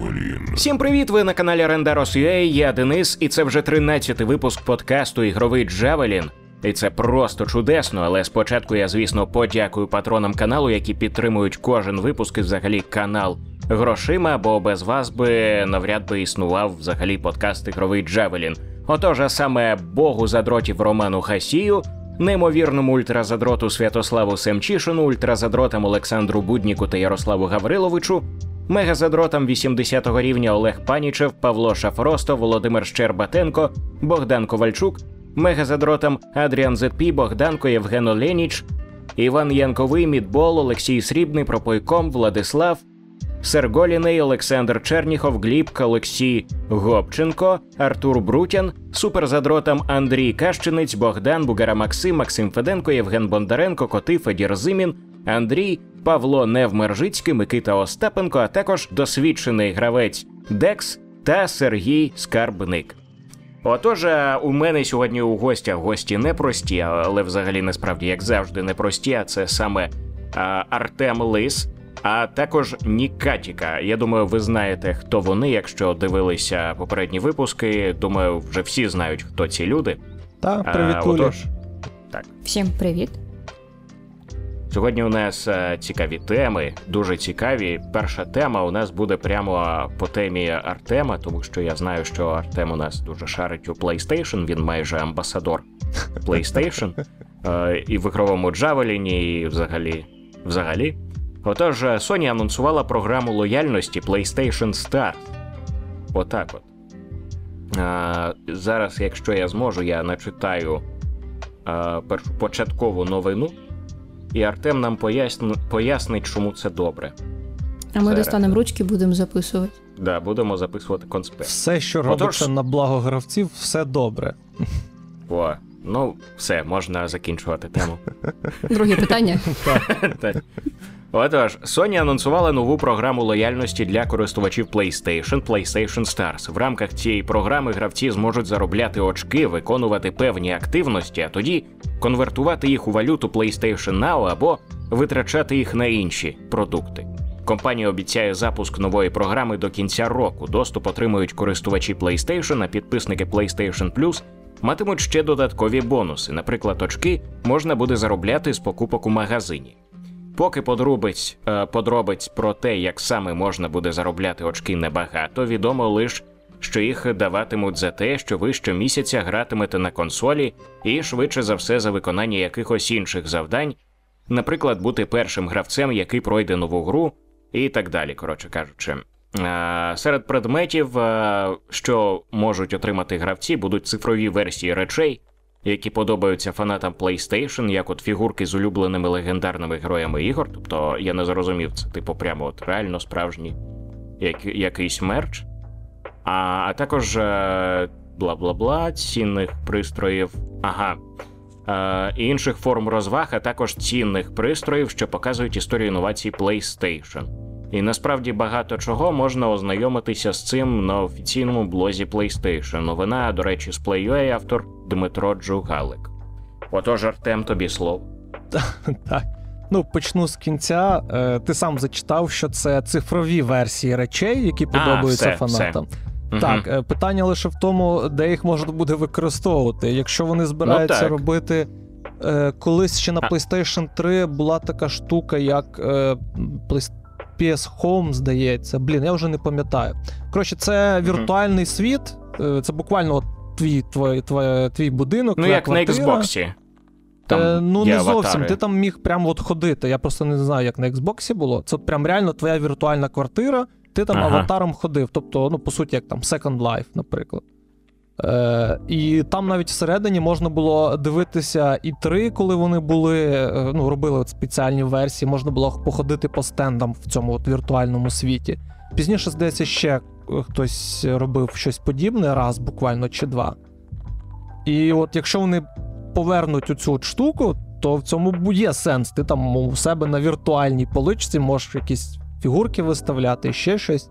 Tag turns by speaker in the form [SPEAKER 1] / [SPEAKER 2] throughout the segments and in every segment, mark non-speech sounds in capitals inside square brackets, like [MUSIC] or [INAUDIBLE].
[SPEAKER 1] Javelin.
[SPEAKER 2] Всім привіт! Ви на каналі Rendaros.ua, Я Денис, і це вже 13-й випуск подкасту Ігровий Джавелін. І це просто чудесно, але спочатку я, звісно, подякую патронам каналу, які підтримують кожен випуск і взагалі канал грошима, бо без вас би навряд би існував взагалі подкаст Ігровий Джавелін. Отож, а саме Богу задротів Роману Хасію, неймовірному ультразадроту Святославу Семчишину, ультразадротам Олександру Будніку та Ярославу Гавриловичу, мегазадротам 80-го рівня Олег Панічев, Павло Шафросто, Володимир Щербатенко, Богдан Ковальчук, мегазадротам Адріан Зетпі, Богданко, Євген Оленіч, Іван Янковий, Мідбол, Олексій Срібний, Пропойком, Владислав, Серголіней, Олександр Черніхов, Глібка, Олексій Гопченко, Артур Брутян, суперзадротам Андрій Кащинець, Богдан, Бугара Максим, Максим Феденко, Євген Бондаренко, Коти, Федір Зимін, Андрій, Павло Невмержицький, Микита Остапенко, а також досвідчений гравець Декс та Сергій Скарбник. Отож, у мене сьогодні у гостях гості непрості, але взагалі насправді, як завжди, непрості, а це саме а, Артем Лис, а також Нікатіка. Я думаю, ви знаєте, хто вони, якщо дивилися попередні випуски. Думаю, вже всі знають, хто ці люди.
[SPEAKER 3] Та,
[SPEAKER 2] А,
[SPEAKER 3] привіт,
[SPEAKER 2] отож,
[SPEAKER 4] Всім привіт.
[SPEAKER 2] Сьогодні у нас е, цікаві теми, дуже цікаві. Перша тема у нас буде прямо по темі Артема, тому що я знаю, що Артем у нас дуже шарить у PlayStation, він майже амбасадор [LAUGHS] PlayStation е, і в ігровому Джавеліні, і взагалі. взагалі. Отож, е, Sony анонсувала програму лояльності PlayStation Stars. Отак от. Е, зараз, якщо я зможу, я начитаю е, першу початкову новину. І Артем нам поясни, пояснить, чому це добре.
[SPEAKER 4] А ми
[SPEAKER 2] Це-
[SPEAKER 4] достанемо ручки, будемо записувати.
[SPEAKER 2] Да, будемо записувати конспект.
[SPEAKER 3] Все, що
[SPEAKER 2] Отож-
[SPEAKER 3] робиться на благо гравців, все добре.
[SPEAKER 2] О, ну, все, можна закінчувати тему.
[SPEAKER 4] Друге питання. [LAUGHS]
[SPEAKER 2] Отож, Sony анонсувала нову програму лояльності для користувачів PlayStation PlayStation Stars. В рамках цієї програми гравці зможуть заробляти очки, виконувати певні активності, а тоді конвертувати їх у валюту PlayStation Now або витрачати їх на інші продукти. Компанія обіцяє запуск нової програми до кінця року. Доступ отримують користувачі PlayStation, а підписники PlayStation Plus матимуть ще додаткові бонуси. Наприклад, очки можна буде заробляти з покупок у магазині. Поки подробиць, е, подробиць про те, як саме можна буде заробляти очки небагато, відомо лише, що їх даватимуть за те, що ви щомісяця гратимете на консолі і швидше за все за виконання якихось інших завдань, наприклад, бути першим гравцем, який пройде нову гру, і так далі, коротше кажучи. Е, Серед предметів, е, що можуть отримати гравці, будуть цифрові версії речей, які подобаються фанатам PlayStation, як от фігурки з улюбленими легендарними героями ігор. Тобто я не зрозумів, це типу прямо от реально справжній як, якийсь мерч. А, а також е, бла-бла-бла, цінних пристроїв. Ага. Е, і інших форм розваг, а також цінних пристроїв, що показують історію інновацій PlayStation. І насправді багато чого можна ознайомитися з цим на офіційному блозі PlayStation. Новина, до речі, з Play.ua автор Дмитро Джугалик. Отож, Артем, тобі слово.
[SPEAKER 3] Так. Ну, почну з кінця. Е, Ти сам зачитав, що це цифрові версії речей, які подобаються
[SPEAKER 2] все,
[SPEAKER 3] фанатам.
[SPEAKER 2] Мгм.
[SPEAKER 3] Так, е, питання лише в тому, де їх можна буде використовувати. Якщо вони збираються
[SPEAKER 2] Ну,
[SPEAKER 3] робити. Е, колись ще на PlayStation 3 була така штука, як PS Home, здається. Блін, я вже не пам'ятаю. Коротше, це віртуальний світ, е, це буквально от твій, твій, твій, твій будинок.
[SPEAKER 2] Ну,
[SPEAKER 3] твоя
[SPEAKER 2] як на. Xbox. Там
[SPEAKER 3] е, ну, не зовсім. Ти там міг прямо от ходити. Я просто не знаю, як на Xbox було. Це от прям реально твоя віртуальна квартира, ти там
[SPEAKER 2] Ага.
[SPEAKER 3] аватаром ходив. Тобто, ну, по суті, як там Second Life, наприклад. Е, і там навіть всередині можна було дивитися і три, коли вони були, е, ну, робили от спеціальні версії, можна було походити по стендам в цьому от віртуальному світі. Пізніше, здається, ще е, хтось робив щось подібне, раз буквально чи два. І от якщо вони повернуть от штуку, то в цьому є сенс. Ти там у себе на віртуальній поличці можеш якісь фігурки виставляти, ще щось.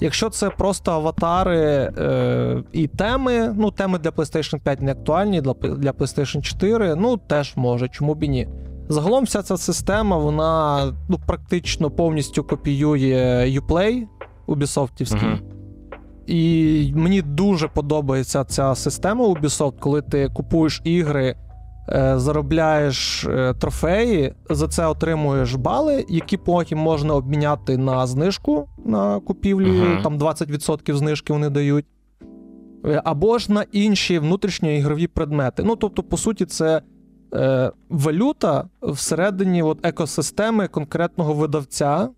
[SPEAKER 3] Якщо це просто аватари е, і теми, ну теми для PlayStation 5 не актуальні, для, для PlayStation 4, ну теж може, чому б і ні. Загалом вся ця система, вона ну, практично повністю копіює Uplay Ubisoftівський.
[SPEAKER 2] Мгм.
[SPEAKER 3] І мені дуже подобається ця система Ubisoft, коли ти купуєш ігри, заробляєш е, трофеї, за це отримуєш бали, які потім можна обміняти на знижку на купівлі,
[SPEAKER 2] Мгм.
[SPEAKER 3] там 20% знижки вони дають. Е, Або ж на інші внутрішньоігрові предмети. Ну, тобто, по суті, це е, валюта всередині от, екосистеми конкретного видавця.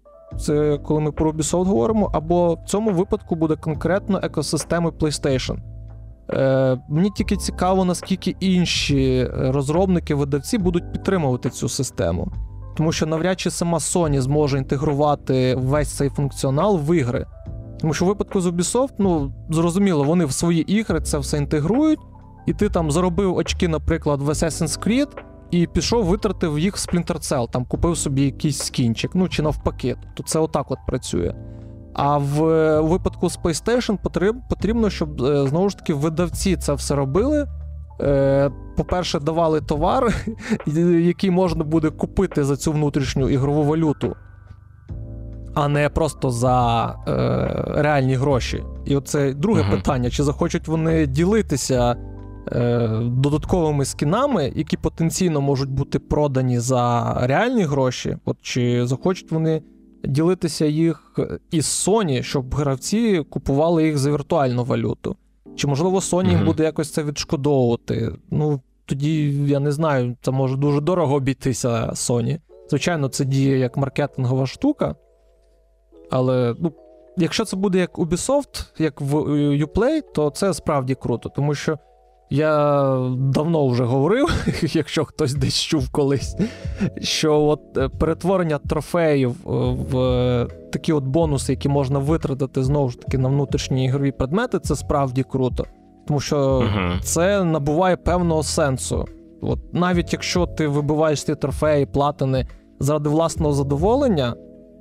[SPEAKER 3] Це коли ми про Ubisoft говоримо, або в цьому випадку буде конкретно екосистеми PlayStation. Е, мені тільки цікаво, наскільки інші е, розробники, видавці будуть підтримувати цю систему. Тому що навряд чи сама Sony зможе інтегрувати весь цей функціонал в ігри. Тому що в випадку з Ubisoft, ну, зрозуміло, вони в свої ігри це все інтегрують, і ти там заробив очки, наприклад, в Assassin's Creed, і пішов, витратив їх в Splinter Cell, там купив собі якийсь скінчик, ну чи навпаки. Тобто це отак от працює. А в у випадку з PlayStation потрібно, щоб е, знову ж таки видавці це все робили. Е, По-перше, давали товар, [LAUGHS] який можна буде купити за цю внутрішню ігрову валюту, а не просто за е, реальні гроші. І оце друге
[SPEAKER 2] Мгм.
[SPEAKER 3] питання: чи захочуть вони ділитися е, додатковими скінами, які потенційно можуть бути продані за реальні гроші, от чи захочуть вони ділитися їх із Sony, щоб гравці купували їх за віртуальну валюту. Чи можливо Sony їм буде якось це відшкодовувати? Ну тоді я не знаю, це може дуже дорого обійтися Sony. Звичайно, це діє як маркетингова штука. Але ну, якщо це буде як Ubisoft, як в е, Uplay, то це справді круто, тому що я давно вже говорив, [LAUGHS] якщо хтось десь чув колись, що от е, перетворення трофеїв е, в е, такі от бонуси, які можна витратити знову ж таки на внутрішні ігрові предмети, це справді круто. Тому що
[SPEAKER 2] Мгм.
[SPEAKER 3] це набуває певного сенсу. От навіть якщо ти вибиваєш ці трофеї, платини заради власного задоволення,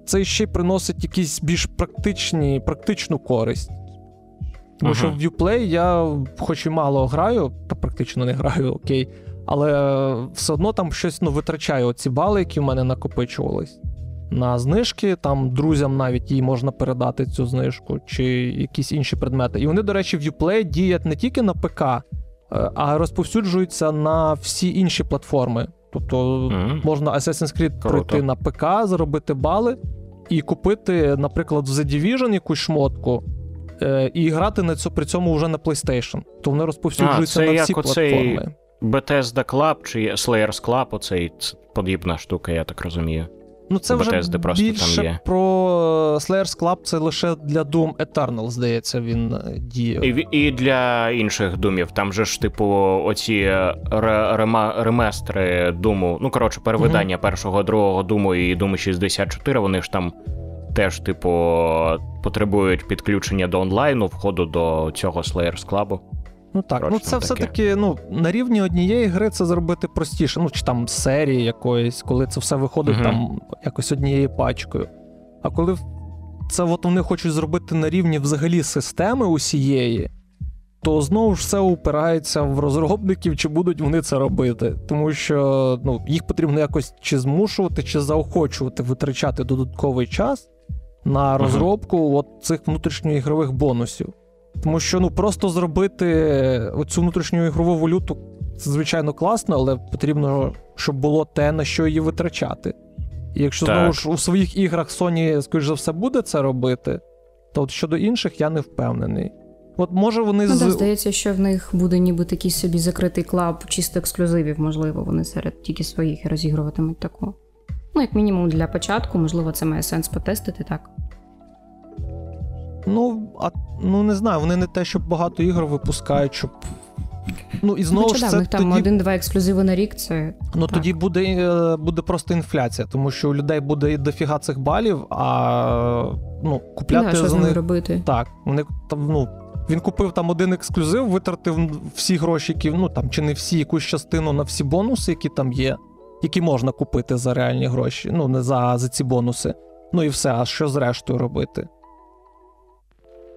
[SPEAKER 3] це ще й приносить якісь більш практичні, практичну користь. Тому що в Uplay я, хоч і мало граю, та практично не граю, окей, але все одно там щось ну, витрачаю оці бали, які в мене накопичувались. На знижки, там друзям навіть їй можна передати цю знижку, чи якісь інші предмети. І вони, до речі, в Uplay діють не тільки на ПК, е, а розповсюджуються на всі інші платформи. Тобто
[SPEAKER 2] Мгм.
[SPEAKER 3] можна Assassin's Creed
[SPEAKER 2] Круто.
[SPEAKER 3] пройти на ПК, заробити бали і купити, наприклад, в The Division якусь шмотку. Е, І грати на цьому при цьому вже на PlayStation. То вони розповсюджуються
[SPEAKER 2] А, це
[SPEAKER 3] на всі
[SPEAKER 2] як оцей-
[SPEAKER 3] платформи.
[SPEAKER 2] Bethesda Club чи Slayers Club, оцей подібна штука, я так розумію.
[SPEAKER 3] Ну, це вже
[SPEAKER 2] Bethesda просто там є.
[SPEAKER 3] про Slayers Club, це лише для Doom Eternal, здається, він е, діє.
[SPEAKER 2] І, і для інших думів. Там же ж, типу, оці е, реместри думу. Ну, коротше, перевидання першого, другого думу і Думу 64, вони ж там теж, типу, потребують підключення до онлайну, входу до цього Slayers Club.
[SPEAKER 3] Ну так,
[SPEAKER 2] Коротше,
[SPEAKER 3] ну це все-таки ну, на рівні однієї гри це зробити простіше. Ну, чи там серії якоїсь, коли це все виходить
[SPEAKER 2] Мгм.
[SPEAKER 3] там якось однією пачкою. А коли це от вони хочуть зробити на рівні взагалі системи усієї, то знову ж все упирається в розробників, чи будуть вони це робити. Тому що ну, їх потрібно якось чи змушувати, чи заохочувати витрачати додатковий час на розробку от цих внутрішньоігрових бонусів. Тому що ну просто зробити оцю внутрішню ігрову валюту це звичайно класно, але потрібно, щоб було те, на що її витрачати. І якщо
[SPEAKER 2] Так.
[SPEAKER 3] знову ж у своїх іграх Sony, скоріш за все, буде це робити, то от щодо інших я не впевнений. От може вони
[SPEAKER 4] Ну,
[SPEAKER 3] з.
[SPEAKER 4] да, здається, що в них буде ніби такий собі закритий клаб чисто ексклюзивів, можливо, вони серед тільки своїх і розігруватимуть таку. Ну, як мінімум, для початку, можливо, це має сенс потестити так.
[SPEAKER 3] Ну, а, ну не знаю, вони не те, щоб багато ігор випускають, щоб. Ну і знову
[SPEAKER 4] Хоча
[SPEAKER 3] ж це
[SPEAKER 4] них там
[SPEAKER 3] тоді
[SPEAKER 4] один-два ексклюзиви на рік, це
[SPEAKER 3] Ну
[SPEAKER 4] Так.
[SPEAKER 3] тоді буде, е, буде просто інфляція, тому що у людей буде дофіга цих балів, а ну, купляти
[SPEAKER 4] да, що з
[SPEAKER 3] за них.
[SPEAKER 4] робити.
[SPEAKER 3] Так, вони там, ну. Він купив там один ексклюзив, витратив всі гроші, які, ну там чи не всі, якусь частину на всі бонуси, які там є, які можна купити за реальні гроші, ну не за, за ці бонуси. Ну і все, а що з рештою робити?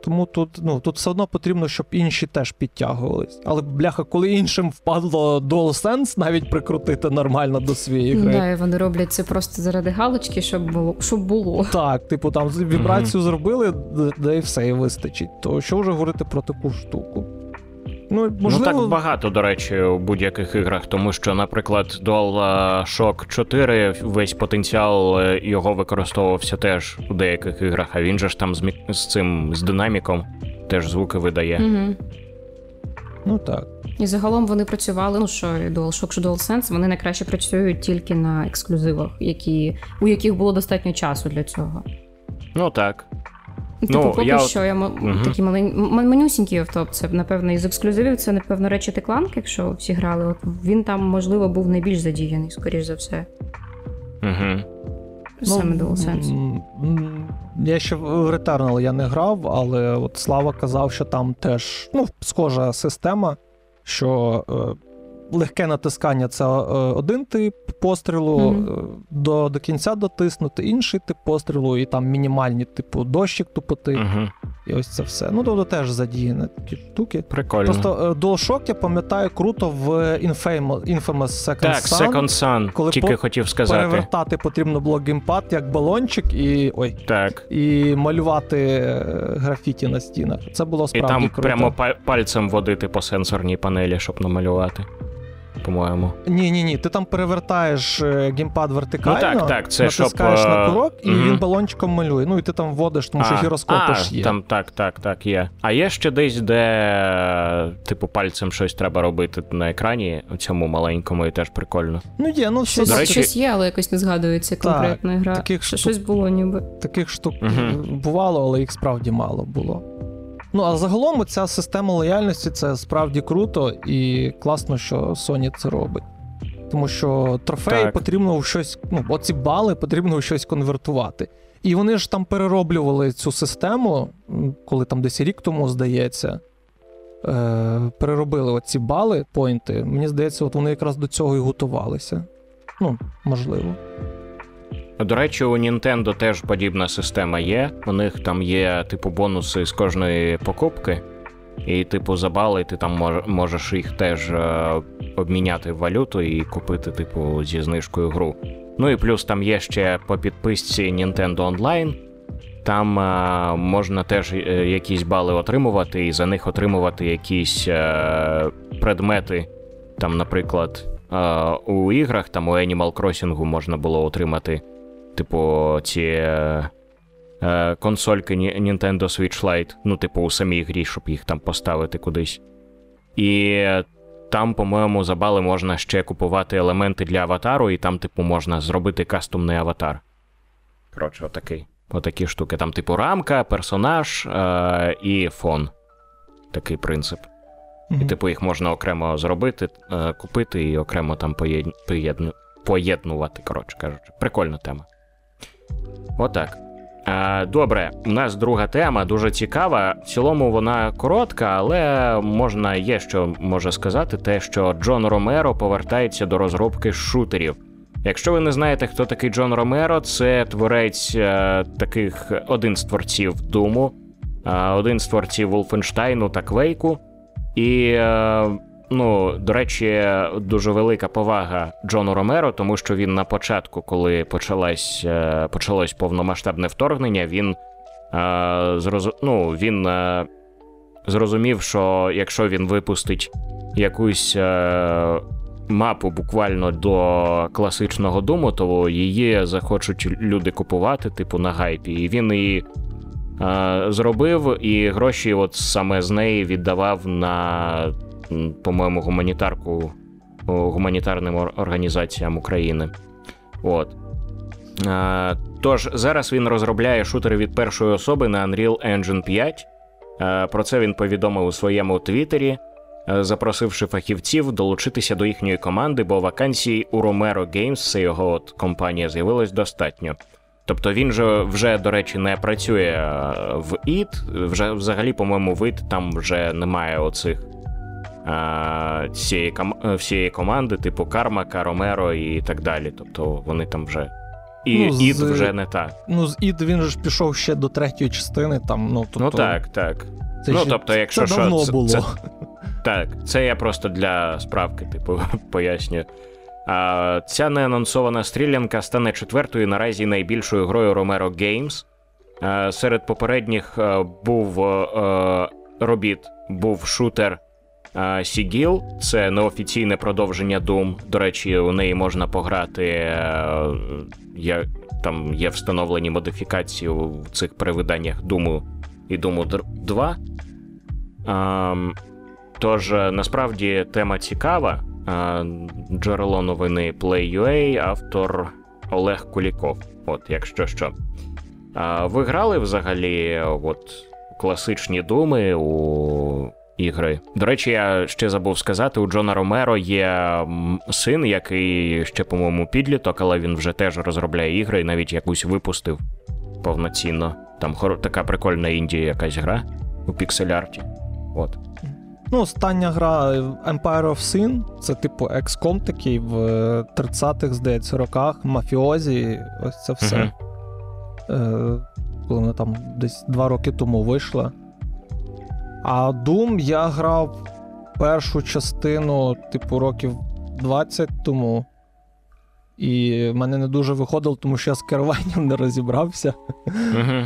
[SPEAKER 3] Тому тут ну, тут все одно потрібно, щоб інші теж підтягувались. Але бляха, коли іншим впадло DualSense навіть прикрутити нормально до своєї гри.
[SPEAKER 4] Да, і вони роблять це просто заради галочки, щоб було. Щоб було.
[SPEAKER 3] Так, типу, там вібрацію mm-hmm. зробили, де і все і вистачить. То що вже говорити про таку штуку?
[SPEAKER 2] Ну, можливо... ну так багато, до речі, у будь-яких іграх, тому що, наприклад, DualShock 4 весь потенціал е, його використовувався теж у деяких іграх, а він же ж там з, мі... з цим з динаміком теж звуки видає.
[SPEAKER 4] Угу.
[SPEAKER 3] Ну так.
[SPEAKER 4] І загалом вони працювали, ну що DualShock, що DualSense, вони найкраще працюють тільки на ексклюзивах, які, у яких було достатньо часу для цього.
[SPEAKER 2] Ну так.
[SPEAKER 4] Типу, ну, поки я... що я угу. такі малень... манюсінький автоп. Це, напевно, із ексклюзивів це, напевно, речі Кланк, якщо всі грали. От Він там, можливо, був найбільш задіяний, скоріш за все.
[SPEAKER 2] Угу.
[SPEAKER 4] Саме ну, DualSense.
[SPEAKER 3] Я ще в Returnal я не грав, але от Слава казав, що там теж ну, схожа система, що е, легке натискання це е, один тип пострілу, mm-hmm. до до кінця дотиснути інший тип пострілу, і там мінімальні, типу, дощик тупоти.
[SPEAKER 2] Mm-hmm.
[SPEAKER 3] І ось це все. Ну, тобто теж задіяні такі штуки.
[SPEAKER 2] Прикольно.
[SPEAKER 3] Просто е, DualShock, я пам'ятаю, круто в Infamous, Infamous Second
[SPEAKER 2] так,
[SPEAKER 3] Sun.
[SPEAKER 2] Так, Second Sun, коли тільки по- хотів сказати.
[SPEAKER 3] Перевертати потрібно було геймпад як балончик, і ой,
[SPEAKER 2] так.
[SPEAKER 3] і малювати графіті на стінах. Це було справді.
[SPEAKER 2] І там
[SPEAKER 3] круто.
[SPEAKER 2] прямо пальцем водити по сенсорній панелі, щоб намалювати по-моєму.
[SPEAKER 3] Ні, ні, ні. Ти там перевертаєш е, геймпад вертикально,
[SPEAKER 2] ну, так, так, це
[SPEAKER 3] натискаєш
[SPEAKER 2] щоб...
[SPEAKER 3] на курок, і
[SPEAKER 2] mm-hmm.
[SPEAKER 3] він балончиком малює. Ну і ти там вводиш, тому що гіроскопи ж є.
[SPEAKER 2] Там так, так, так, є. А є ще десь, де, типу, пальцем щось треба робити на екрані, у цьому маленькому, і теж прикольно.
[SPEAKER 3] Ну є, ну
[SPEAKER 4] щось,
[SPEAKER 3] До
[SPEAKER 4] речі... щось є, але якось не згадується конкретна
[SPEAKER 3] так,
[SPEAKER 4] гра.
[SPEAKER 3] Таких
[SPEAKER 4] штук... Щось було ніби.
[SPEAKER 3] Таких штук mm-hmm. бувало, але їх справді мало було. Ну, а загалом ця система лояльності це справді круто і класно, що Sony це робить. Тому що трофеї так. потрібно в щось, ну, оці бали потрібно в щось конвертувати. І вони ж там перероблювали цю систему, коли там десь рік тому, здається, е, переробили оці бали, поінти. Мені здається, от вони якраз до цього і готувалися. Ну, можливо.
[SPEAKER 2] До речі, у Nintendo теж подібна система є. У них там є, типу, бонуси з кожної покупки. І, типу, за бали ти там можеш їх теж е, обміняти в валюту і купити, типу, зі знижкою гру. Ну і плюс там є ще по підписці Nintendo Online. Там е, можна теж е, якісь бали отримувати, і за них отримувати якісь е, предмети. Там, наприклад, е, у іграх, там у Animal Crossing можна було отримати, типу, ці. Е, консольки Nintendo Switch Lite, ну, типу, у самій грі, щоб їх там поставити кудись. І там, по-моєму, за бали можна ще купувати елементи для аватару, і там, типу, можна зробити кастомний аватар. Коротше, отакий. Отакі штуки. Там, типу, рамка, персонаж е- і фон. Такий принцип. Mm-hmm. І, типу, їх можна окремо зробити, е- купити і окремо там поєдну... поєднувати. Коротше кажучи. Прикольна тема. Отак. Добре, у нас друга тема дуже цікава. В цілому вона коротка, але можна є що може сказати, те, що Джон Ромеро повертається до розробки шутерів. Якщо ви не знаєте, хто такий Джон Ромеро, це творець е, таких один з творців Думу, е, один з творців Wolfenstein та Квейку. І е, Ну, до речі, дуже велика повага Джону Ромеро, тому що він на початку, коли почалось е, почалось повномасштабне вторгнення, він е, ну, він е, зрозумів, що якщо він випустить якусь мапу буквально до класичного дому, то її захочуть люди купувати, типу на гайпі. І він її зробив, і гроші от саме з неї віддавав на по-моєму, гуманітарку гуманітарним організаціям України. От. Тож, зараз він розробляє шутери від першої особи на Unreal Engine 5. Про це він повідомив у своєму твіттері, запросивши фахівців долучитися до їхньої команди, бо вакансій у Romero Games, це його от компанія, з'явилось достатньо. Тобто він же вже, до речі, не працює в IT, вже взагалі, по-моєму, в IT там вже немає оцих всієї всієї команди, типу Кармака, Ромеро і так далі. Тобто вони там вже І
[SPEAKER 3] Ну,
[SPEAKER 2] ід
[SPEAKER 3] з-
[SPEAKER 2] вже не так.
[SPEAKER 3] Ну, з ід він же ж пішов ще до третьої частини, там, ну, тобто,
[SPEAKER 2] Ну так, так.
[SPEAKER 3] Це
[SPEAKER 2] ну,
[SPEAKER 3] ще-
[SPEAKER 2] тобто, якщо
[SPEAKER 3] це
[SPEAKER 2] що,
[SPEAKER 3] давно
[SPEAKER 2] це-
[SPEAKER 3] було.
[SPEAKER 2] це- Так, це я просто для справки, типу, [LAUGHS] пояснюю. А, ця неанонсована стрілянка стане четвертою наразі найбільшою грою Romero Games. А, серед попередніх а, був а, робіт був шутер а, Сігіл. Це неофіційне продовження Doom. До речі, у неї можна пограти. а, Є, там є встановлені модифікації в цих перевиданнях Doom і Doom 2. А, Тож е, насправді тема цікава. А, Джерело новини Play.ua, автор Олег Куліков. От, якщо що. А, ви грали взагалі от, класичні думи у ігри? До речі, я ще забув сказати: у Джона Ромеро є син, який ще, по-моєму, підліток, але він вже теж розробляє ігри і навіть якусь випустив повноцінно. Там хор... така прикольна Індія якась гра у піксель-арті. От.
[SPEAKER 3] Ну, остання гра Empire of Sin, це типу XCOM такий в 30-х, здається, роках, мафіозі, ось це все.
[SPEAKER 2] Мгм.
[SPEAKER 3] Е, коли вона там десь два роки тому вийшла. А Doom я грав першу частину, типу, років 20 тому. І в мене не дуже виходило, тому що я з керуванням не розібрався. [LAUGHS]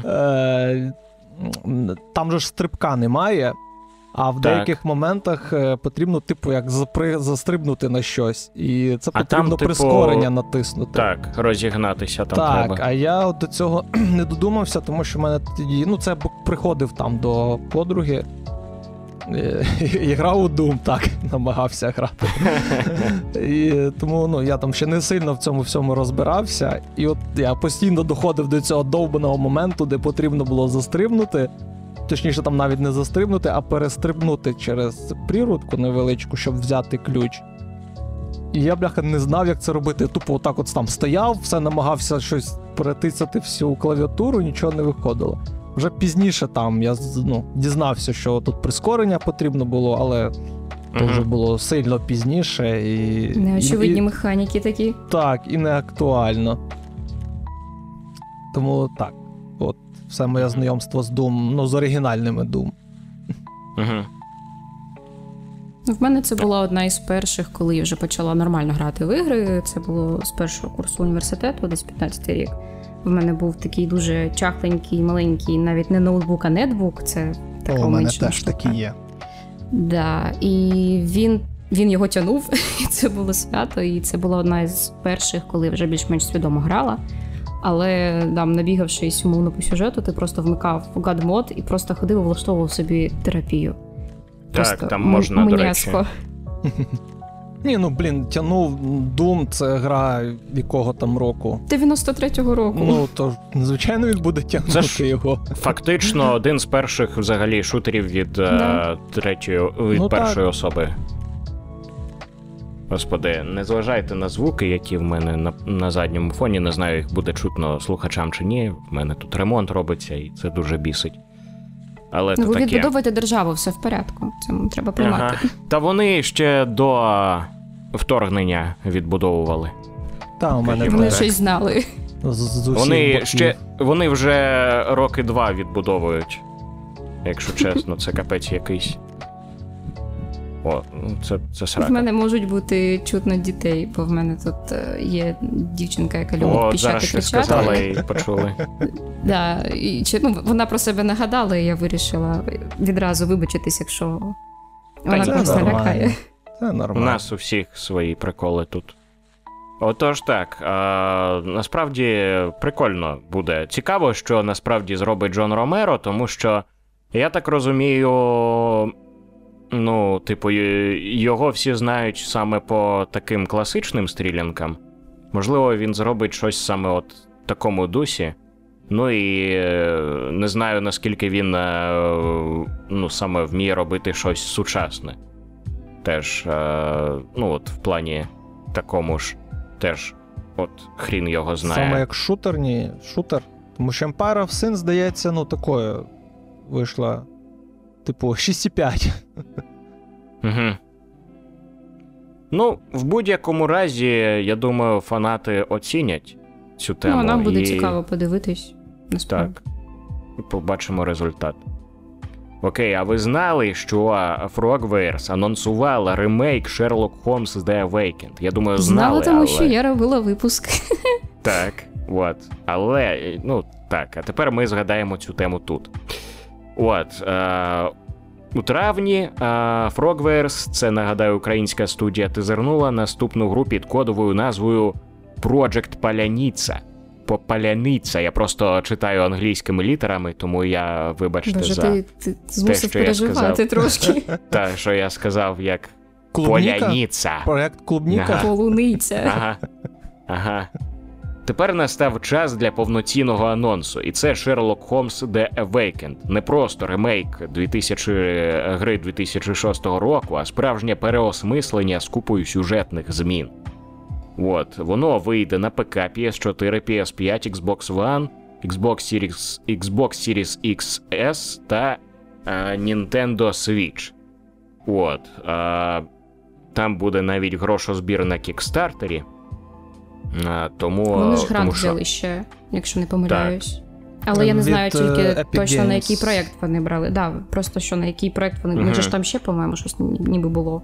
[SPEAKER 3] Е, там же ж стрибка немає, а в
[SPEAKER 2] Так.
[SPEAKER 3] деяких моментах е, потрібно, типу, як запри... застрибнути на щось. І це
[SPEAKER 2] А там,
[SPEAKER 3] потрібно
[SPEAKER 2] типу,
[SPEAKER 3] прискорення натиснути.
[SPEAKER 2] Так, розігнатися там
[SPEAKER 3] так,
[SPEAKER 2] треба.
[SPEAKER 3] а я от до цього [CLEARS THROAT] не додумався, тому що в мене тоді. Ну, це приходив там до подруги. Е, [LAUGHS] І грав у Doom, так, [LAUGHS] намагався грати. [LAUGHS] І тому ну, я там ще не сильно в цьому всьому розбирався. І от я постійно доходив до цього довбаного моменту, де потрібно було застрибнути. Точніше, там навіть не застрибнути, а перестрибнути через прірудку невеличку, щоб взяти ключ. І я, бляха, не знав, як це робити. Я Тупо отак от там стояв, все намагався щось перетисати всю клавіатуру, нічого не виходило. Вже пізніше там я ну, дізнався, що тут прискорення потрібно було, але
[SPEAKER 2] Мгм.
[SPEAKER 3] вже було сильно пізніше і.
[SPEAKER 4] Неочевидні
[SPEAKER 3] і,
[SPEAKER 4] механіки такі.
[SPEAKER 3] Так, і не актуально. Тому так. От, все моє знайомство з Doom, ну, з оригінальними Doom.
[SPEAKER 4] Ну, В мене це була одна із перших, коли я вже почала нормально грати в ігри. Це було з першого курсу університету, десь 15 рік. В мене був такий дуже чахленький, маленький, навіть не ноутбук, а нетбук. Це така
[SPEAKER 1] О, у мене теж
[SPEAKER 4] штука.
[SPEAKER 1] такі є.
[SPEAKER 4] Да, і він, він його тянув, [LAUGHS] і це було свято, і це була одна із перших, коли я вже більш-менш свідомо грала. Але там, набігавшись умовно по сюжету, ти просто вмикав God мод і просто ходив і влаштовував собі терапію.
[SPEAKER 2] Так, там
[SPEAKER 4] м-
[SPEAKER 2] можна, до речі. [LAUGHS]
[SPEAKER 3] Ні, ну блін, тянув Doom, це гра якого там року.
[SPEAKER 4] 93-го року.
[SPEAKER 3] Ну, то звичайно він буде тягнути
[SPEAKER 2] Це ж-
[SPEAKER 3] його.
[SPEAKER 2] Фактично, один з перших взагалі шутерів від е,
[SPEAKER 4] Да.
[SPEAKER 2] третьої від
[SPEAKER 3] Ну,
[SPEAKER 2] першої
[SPEAKER 3] так.
[SPEAKER 2] особи. Господи, не зважайте на звуки, які в мене на, на задньому фоні. Не знаю, їх буде чутно слухачам чи ні. В мене тут ремонт робиться, і це дуже бісить. Але
[SPEAKER 4] Ну,
[SPEAKER 2] то
[SPEAKER 4] ви
[SPEAKER 2] таке.
[SPEAKER 4] відбудовуєте державу, все в порядку. Це треба приймати.
[SPEAKER 2] Ага. Та вони ще до вторгнення відбудовували.
[SPEAKER 3] Та, у мене
[SPEAKER 2] Вони
[SPEAKER 4] щось знали.
[SPEAKER 3] з, з усіх
[SPEAKER 2] Вони
[SPEAKER 3] боків.
[SPEAKER 2] ще вони вже роки два відбудовують. Якщо чесно, це капець якийсь. О, ну це, це
[SPEAKER 4] В мене можуть бути чутно дітей, бо в мене тут е, є дівчинка, яка любить
[SPEAKER 2] О,
[SPEAKER 4] піщати кричати.
[SPEAKER 2] сказала і почули. [LAUGHS]
[SPEAKER 4] Да, і, чи, ну, вона про себе нагадала, і я вирішила відразу вибачитись, якщо вона когось
[SPEAKER 3] це нормально.
[SPEAKER 4] налякає.
[SPEAKER 3] Це
[SPEAKER 2] У нас у всіх свої приколи тут. Отож так, а, насправді прикольно буде. Цікаво, що насправді зробить Джон Ромеро, тому що я так розумію, ну, типу, його всі знають саме по таким класичним стрілянкам. Можливо, він зробить щось саме от в такому дусі. Ну і е, не знаю, наскільки він е, ну, саме вміє робити щось сучасне. Теж, е, ну, от в плані такому ж, теж, от хрін його знає.
[SPEAKER 3] Саме як шутер, ні, шутер. Тому що Empire of Sin, здається, ну такою вийшла. Типу, 6,5.
[SPEAKER 2] Угу. Ну, в будь-якому разі, я думаю, фанати оцінять цю тему.
[SPEAKER 4] Ну, нам буде
[SPEAKER 2] і...
[SPEAKER 4] цікаво подивитись. Насправді.
[SPEAKER 2] Так. І побачимо результат. Окей, а ви знали, що Frogwares анонсувала ремейк Sherlock Holmes The Awakened? Я думаю, знали,
[SPEAKER 4] Знала, тому
[SPEAKER 2] але...
[SPEAKER 4] що я робила випуск.
[SPEAKER 2] Так, от. Але, ну так, а тепер ми згадаємо цю тему тут. От. Е- у травні е- Frogwares, це нагадаю, українська студія, тизернула наступну гру під кодовою назвою Project Паляніця. По Паляниця. Я просто читаю англійськими літерами, тому я, вибачте,
[SPEAKER 4] Боже,
[SPEAKER 2] за
[SPEAKER 4] ти, ти змусив
[SPEAKER 2] що я
[SPEAKER 4] переживати
[SPEAKER 2] сказав.
[SPEAKER 4] трошки. [LAUGHS]
[SPEAKER 2] те, що я сказав, як
[SPEAKER 3] Клубніка?
[SPEAKER 2] Поляніця.
[SPEAKER 3] Проект Клубніка.
[SPEAKER 2] Ага.
[SPEAKER 4] Полуниця.
[SPEAKER 2] Ага. Ага. Тепер настав час для повноцінного анонсу, і це Sherlock Holmes The Awakened. Не просто ремейк 2000, гри 2006 року, а справжнє переосмислення з купою сюжетних змін. От, воно вийде на ПК, PS4, PS5, Xbox One, Xbox Series, Xbox Series XS та е, Nintendo Switch. От. Е, там буде навіть грошозбір на кікстартері. А, тому,
[SPEAKER 4] Вони ж грант
[SPEAKER 2] тому що...
[SPEAKER 4] взяли ще, якщо не помиляюсь. Але я не
[SPEAKER 3] Від,
[SPEAKER 4] знаю тільки
[SPEAKER 3] е, Epic
[SPEAKER 4] точно на який проєкт вони брали. Да, просто що на який проєкт вони. У них
[SPEAKER 2] Мгм.
[SPEAKER 4] же ж там ще, по-моєму, щось ніби було.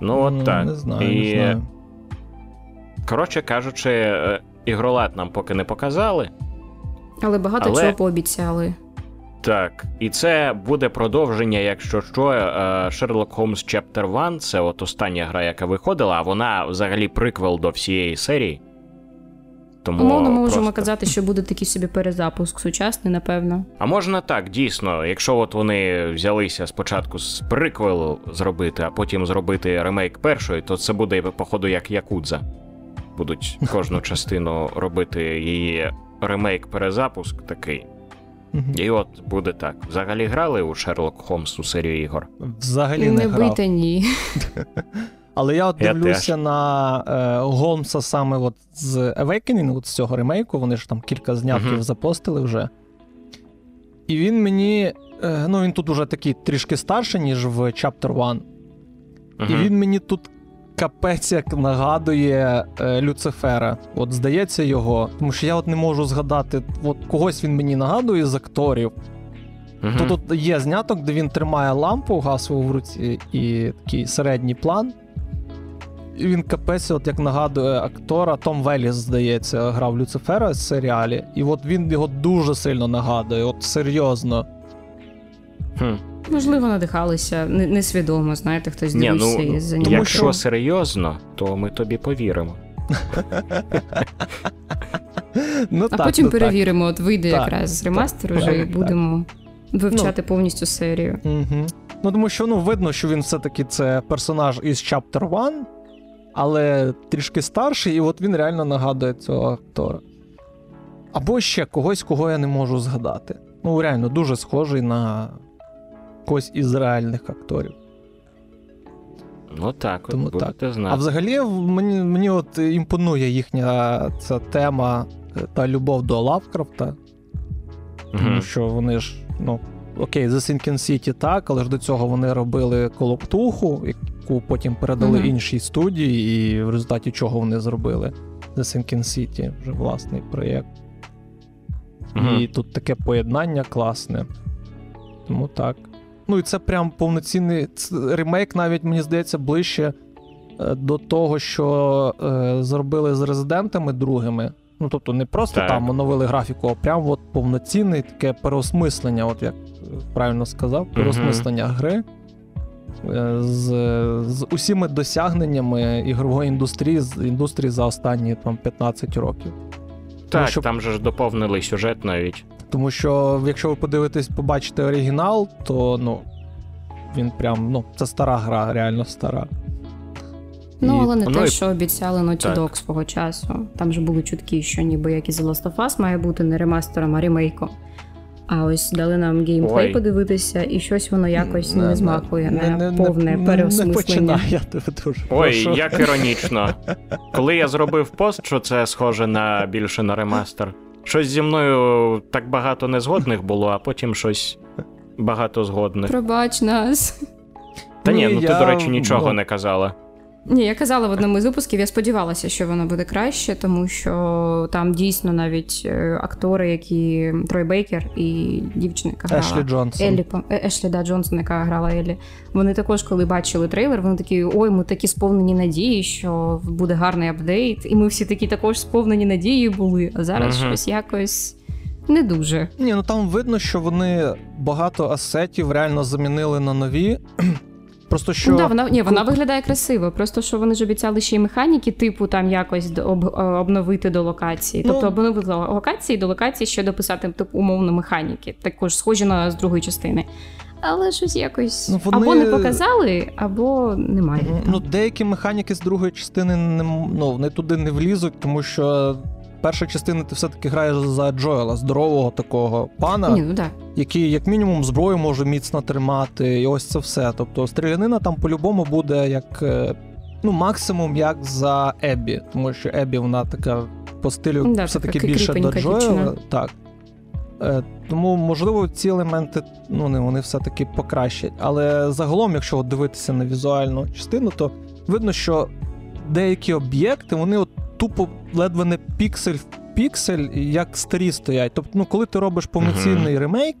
[SPEAKER 2] Ну, от так.
[SPEAKER 3] Не знаю,
[SPEAKER 2] І,
[SPEAKER 3] не знаю.
[SPEAKER 2] коротше кажучи, е, ігролад нам поки не показали.
[SPEAKER 4] Але багато
[SPEAKER 2] Але-
[SPEAKER 4] чого пообіцяли.
[SPEAKER 2] Так, і це буде продовження, якщо що, Sherlock Holmes Chapter 1, це от остання гра, яка виходила, а вона взагалі приквел до всієї серії. Тому
[SPEAKER 4] Умовно, ми можемо казати, що буде такий собі перезапуск сучасний, напевно.
[SPEAKER 2] А можна так, дійсно, якщо от вони взялися спочатку з приквелу зробити, а потім зробити ремейк першої, то це буде, походу, як Якудза. Будуть кожну [LAUGHS] частину робити її ремейк-перезапуск такий.
[SPEAKER 3] Мгм.
[SPEAKER 2] І от буде так. Взагалі грали у Шерлок Холмс у серію ігор.
[SPEAKER 3] Взагалі не,
[SPEAKER 4] не
[SPEAKER 3] грав.
[SPEAKER 4] бийте ні. [LAUGHS]
[SPEAKER 3] Але я от дивлюся
[SPEAKER 2] теж.
[SPEAKER 3] на е, Голмса саме от з Awakening, от з цього ремейку, вони ж там кілька знятків
[SPEAKER 2] Мгм.
[SPEAKER 3] запостили вже. І він мені. Е, ну, він тут уже такий трішки старший, ніж в Chapter 1. І він мені тут капець як нагадує е, Люцифера. От здається його. Тому що я от не можу згадати, от когось він мені нагадує з акторів. То тут є зняток, де він тримає лампу гасову в руці і такий середній план. І він капець, от як нагадує актора, Том Веліс, здається, грав Люцифера в серіалі. І от він його дуже сильно нагадує, от серйозно.
[SPEAKER 2] Хм.
[SPEAKER 4] Можливо, надихалися несвідомо, знаєте, хтось
[SPEAKER 2] Ні,
[SPEAKER 4] дивився
[SPEAKER 2] ну,
[SPEAKER 4] і за
[SPEAKER 3] Тому
[SPEAKER 2] якщо
[SPEAKER 3] що-
[SPEAKER 2] серйозно, то ми тобі повіримо.
[SPEAKER 3] Ну,
[SPEAKER 4] А
[SPEAKER 3] так,
[SPEAKER 4] потім
[SPEAKER 3] ну, так.
[SPEAKER 4] перевіримо, от вийде
[SPEAKER 3] Так,
[SPEAKER 4] якраз ремастер
[SPEAKER 3] так,
[SPEAKER 4] уже і
[SPEAKER 3] так. Ну.
[SPEAKER 4] будемо вивчати повністю серію.
[SPEAKER 3] Угу. Ну, тому що ну, видно, що він все-таки це персонаж із Chapter 1, але трішки старший, і от він реально нагадує цього актора. Або ще когось, кого я не можу згадати. Ну, реально, дуже схожий на когось із реальних акторів.
[SPEAKER 2] Ну так, от,
[SPEAKER 3] Тому
[SPEAKER 2] будете
[SPEAKER 3] А
[SPEAKER 2] знати.
[SPEAKER 3] взагалі мені, мені от імпонує їхня ця тема е, та любов до Лавкрафта. Тому що вони ж, ну, окей, The Sinking City так, але ж до цього вони робили колоптуху, яку потім передали
[SPEAKER 4] Мгм.
[SPEAKER 3] іншій студії, і в результаті чого вони зробили The Sinking City, вже власний проєкт.
[SPEAKER 2] Мгм.
[SPEAKER 3] І тут таке поєднання класне. Тому так. Ну і це прям повноцінний ремейк, навіть мені здається, ближче е, до того, що е, зробили з резидентами другими. Ну, тобто, не просто
[SPEAKER 2] Так.
[SPEAKER 3] там оновили графіку, а прям от повноцінне таке переосмислення, от як правильно сказав, переосмислення гри. е, З, з усіми досягненнями ігрової індустрії з індустрії за останні там 15 років.
[SPEAKER 2] Так,
[SPEAKER 3] що-
[SPEAKER 2] там же ж доповнили сюжет навіть.
[SPEAKER 3] Тому що, якщо ви подивитесь, побачите оригінал, то ну він прям, ну, це стара гра, реально стара.
[SPEAKER 4] Ну,
[SPEAKER 3] І-
[SPEAKER 4] але не
[SPEAKER 2] Ну,
[SPEAKER 4] те,
[SPEAKER 2] і-
[SPEAKER 4] що обіцяли Naughty
[SPEAKER 2] Так.
[SPEAKER 4] Dog свого часу. Там же були чутки, що ніби як і The Last of Us має бути не ремастером, а ремейком. А ось дали нам геймплей
[SPEAKER 2] Ой.
[SPEAKER 3] подивитися,
[SPEAKER 4] і щось воно якось не, змахує на повне
[SPEAKER 3] Не
[SPEAKER 4] переосмислення.
[SPEAKER 3] починай, я тебе дуже
[SPEAKER 2] Ой,
[SPEAKER 3] прошу.
[SPEAKER 2] як іронічно. Коли я зробив пост, що це схоже на більше на ремастер, щось зі мною так багато незгодних було, а потім щось багато згодних.
[SPEAKER 4] Пробач нас.
[SPEAKER 2] Та ні, ну ти,
[SPEAKER 3] я,
[SPEAKER 2] до речі, нічого
[SPEAKER 3] ну,
[SPEAKER 2] не казала.
[SPEAKER 4] Ні, я казала в одному з випусків, я сподівалася, що воно буде краще, тому що там дійсно навіть е, актори, які Трой Бейкер і дівчина, яка грала
[SPEAKER 3] Ешлі Джонсон.
[SPEAKER 4] Еллі, Е- Ешлі да, Джонсон, яка грала Еллі. Вони також, коли бачили трейлер, вони такі: ой, ми такі сповнені надії, що буде гарний апдейт. І ми всі такі також сповнені надії були. А зараз
[SPEAKER 2] Мгм.
[SPEAKER 4] щось якось не дуже.
[SPEAKER 3] Ні, ну там видно, що вони багато асетів реально замінили на нові. Просто що.
[SPEAKER 4] Ну, да, вона ні, вона виглядає красиво. Просто що вони ж обіцяли ще й механіки, типу там якось об, е, обновити до локації.
[SPEAKER 3] Ну-
[SPEAKER 4] Тобто обновити локації до локації, ще дописати типу умовно механіки, також схожі на з другої частини. Але щось якось
[SPEAKER 3] Ну, вони-
[SPEAKER 4] або не показали, або немає.
[SPEAKER 3] Ну, деякі механіки з другої частини не, ну, вони туди не влізуть, тому що перша частина ти все-таки граєш за Джоела, здорового такого пана,
[SPEAKER 4] Ні, ну да.
[SPEAKER 3] який, як мінімум, зброю може міцно тримати, і ось це все. Тобто стрілянина там по-любому буде як. е, Ну, максимум як за Еббі, тому що Еббі вона така по стилю
[SPEAKER 4] Да,
[SPEAKER 3] все-таки більше до Джоела.
[SPEAKER 4] дівчина.
[SPEAKER 3] Так. Е, тому, можливо, ці елементи ну, не, вони все-таки покращать. Але загалом, якщо дивитися на візуальну частину, то видно, що деякі об'єкти, вони от тупо ледве не піксель в піксель, як старі стоять. Тобто, ну, коли ти робиш повноцінний ремейк,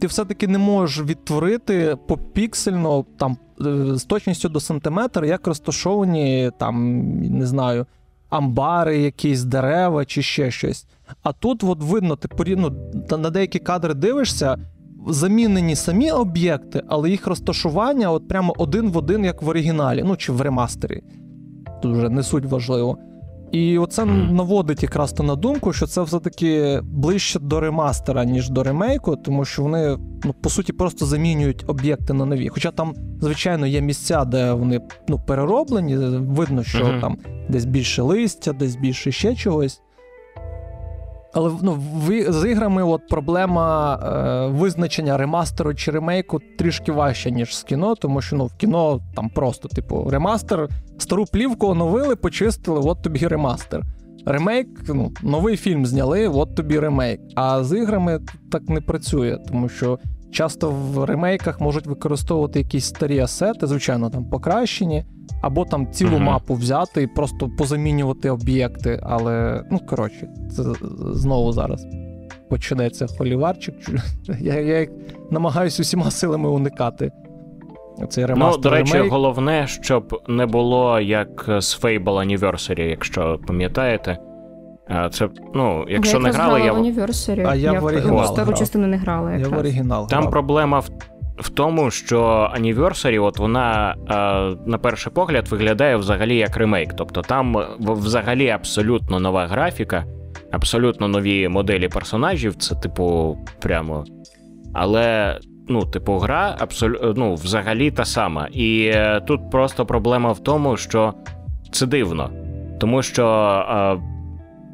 [SPEAKER 3] ти все-таки не можеш відтворити попіксельно там е, з точністю до сантиметра, як розташовані там, не знаю, амбари, якісь дерева чи ще щось. А тут от видно, ти порі- ну, на деякі кадри дивишся, замінені самі об'єкти, але їх розташування от прямо один в один, як в оригіналі, ну чи в ремастері. Тут вже не суть важливо. І оце наводить якраз то на думку, що це все-таки ближче до ремастера, ніж до ремейку, тому що вони, ну, по суті, просто замінюють об'єкти на нові. Хоча там, звичайно, є місця, де вони ну, перероблені, видно, що
[SPEAKER 2] Мгм.
[SPEAKER 3] там десь більше листя, десь більше ще чогось. Але ну, в, з іграми от проблема е, визначення ремастеру чи ремейку трішки важча, ніж з кіно, тому що ну, в кіно там просто, типу, ремастер, стару плівку оновили, почистили, от тобі ремастер. Ремейк, ну, новий фільм зняли, от тобі ремейк. А з іграми так не працює, тому що часто в ремейках можуть використовувати якісь старі асети, звичайно, там покращені, або там цілу
[SPEAKER 2] Мгм.
[SPEAKER 3] мапу взяти і просто позамінювати об'єкти. Але, ну коротше, це знову зараз почнеться холіварчик. [LAUGHS] Я, я намагаюся усіма силами уникати. Цей
[SPEAKER 2] Ну, до речі,
[SPEAKER 3] ремейк.
[SPEAKER 2] головне, щоб не було як з Fable Anniversary, якщо пам'ятаєте. А, Це, ну, якщо
[SPEAKER 4] я
[SPEAKER 2] не
[SPEAKER 4] якраз
[SPEAKER 2] грали,
[SPEAKER 4] грала
[SPEAKER 2] я...
[SPEAKER 4] в Anniversary.
[SPEAKER 3] А я в
[SPEAKER 4] в
[SPEAKER 3] оригінал
[SPEAKER 4] стару
[SPEAKER 3] грав.
[SPEAKER 4] частину не грала.
[SPEAKER 3] Я в оригінал.
[SPEAKER 2] Там
[SPEAKER 3] грав.
[SPEAKER 2] проблема в, в тому, що Anniversary, от вона е, на перший погляд виглядає взагалі як ремейк. Тобто там взагалі абсолютно нова графіка, абсолютно нові моделі персонажів. Це, типу, прямо. Але. Ну, типу, гра абсолютно ну, взагалі та сама. І е, тут просто проблема в тому, що це дивно. Тому що, е,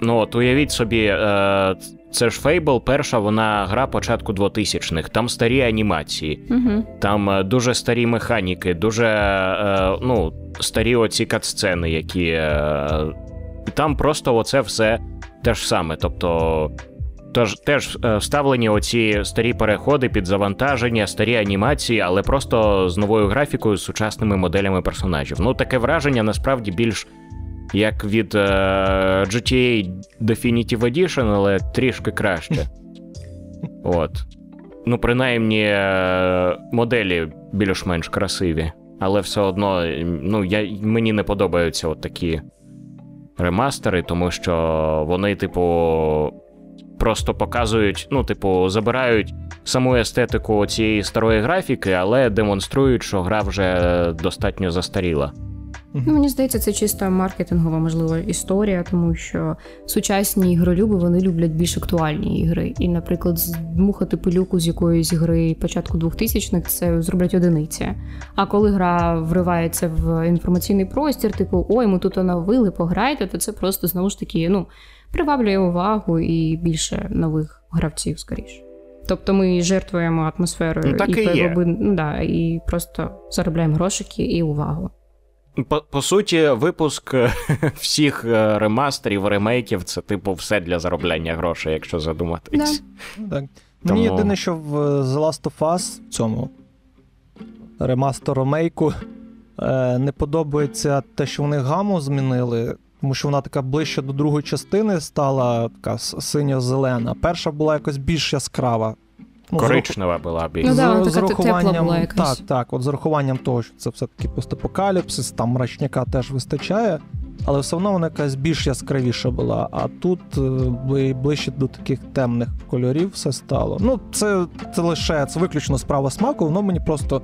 [SPEAKER 2] ну, от уявіть собі, е, це ж Fable, перша вона гра початку 2000-х. Там старі анімації,
[SPEAKER 4] Угу.
[SPEAKER 2] там е, дуже старі механіки, дуже е, ну, старі оці катсцени, які. Е, там просто оце все те ж саме. Тобто. Тож теж е, вставлені оці старі переходи під завантаження, старі анімації, але просто з новою графікою, з сучасними моделями персонажів. Ну, таке враження насправді більш як від е, GTA Definitive Edition, але трішки краще. [LAUGHS] От. Ну, принаймні, е, моделі більш-менш красиві. Але все одно, ну, я, мені не подобаються от такі ремастери, тому що вони, типу, просто показують, ну, типу, забирають саму естетику цієї старої графіки, але демонструють, що гра вже достатньо застаріла.
[SPEAKER 4] Ну, мені здається, це чисто маркетингова, можливо, історія, тому що сучасні ігролюби вони люблять більш актуальні ігри. І, наприклад, здмухати пилюку з якоїсь гри початку 2000-х це зроблять одиниці. А коли гра вривається в інформаційний простір, типу, ой, ми тут оновили, пограйте, то це просто знову ж таки ну, приваблює увагу і більше нових гравців, скоріше. Тобто ми жертвуємо атмосферою
[SPEAKER 2] Ну, так і
[SPEAKER 4] і,
[SPEAKER 2] є.
[SPEAKER 4] ну, да, і просто заробляємо грошики і увагу.
[SPEAKER 2] По, по суті, випуск е, [LAUGHS] всіх е, ремастерів, ремейків це, типу, все для заробляння грошей, якщо задуматись.
[SPEAKER 3] Ну, Так.
[SPEAKER 2] Тому-
[SPEAKER 3] Мені єдине, що в The Last of Us в цьому ремастер ремейку Е, Не подобається те, що вони гаму змінили, тому що вона така ближче до другої частини стала така синьо-зелена. Перша була якось більш яскрава. Ну,
[SPEAKER 2] Коричнева була більш.
[SPEAKER 4] Ну, да,
[SPEAKER 3] з, з урахуванням,
[SPEAKER 4] була якась.
[SPEAKER 3] так, так, от з урахуванням того, що це все-таки постапокаліпсис, там мрачняка теж вистачає, але все одно вона якась більш яскравіша була. А тут е, ближче до таких темних кольорів все стало. Ну, це, це лише це виключно справа смаку, воно мені просто.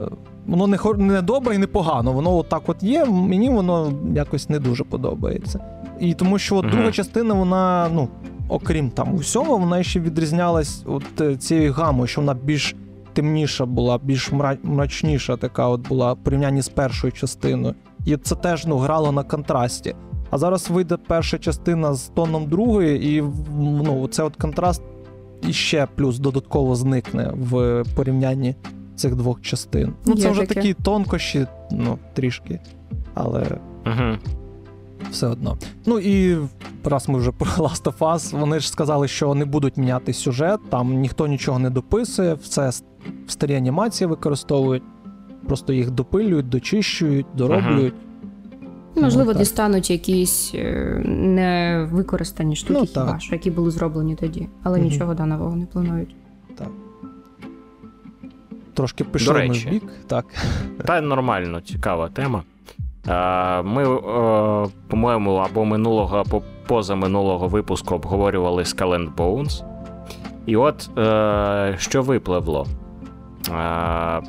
[SPEAKER 3] е, Воно не, хор- не добре і не погано. Воно отак от є, мені воно якось не дуже подобається. І тому що от друга частина, вона, ну, окрім там усього, вона ще відрізнялась от е, цією гамою, що вона більш темніша була, більш мрачніша така от була в порівнянні з першою частиною. І це теж ну, грало на контрасті. А зараз вийде перша частина з тоном другої, і ну, це от контраст іще плюс додатково зникне в порівнянні цих двох частин. Ну, це
[SPEAKER 4] Є
[SPEAKER 3] вже
[SPEAKER 4] таке.
[SPEAKER 3] такі тонкощі, ну, трішки. Але
[SPEAKER 2] Угу.
[SPEAKER 3] Все одно. Ну і раз ми вже [LAUGHS] про Last of Us, вони ж сказали, що не будуть міняти сюжет, там ніхто нічого не дописує, все в старі анімації використовують, просто їх допилюють, дочищують, дороблюють.
[SPEAKER 4] Можливо,
[SPEAKER 3] Ну,
[SPEAKER 4] дістануть якісь е, невикористані штуки,
[SPEAKER 3] Ну,
[SPEAKER 4] хіба що, які були зроблені тоді, але
[SPEAKER 3] Мгм.
[SPEAKER 4] нічого да, нового не планують.
[SPEAKER 3] Трошки пішли ми в бік. Так.
[SPEAKER 2] Та нормально, цікава тема. А, Ми, е, по-моєму, або минулого, або позаминулого випуску обговорювали Skull and Bones. І от е, що випливло. Е,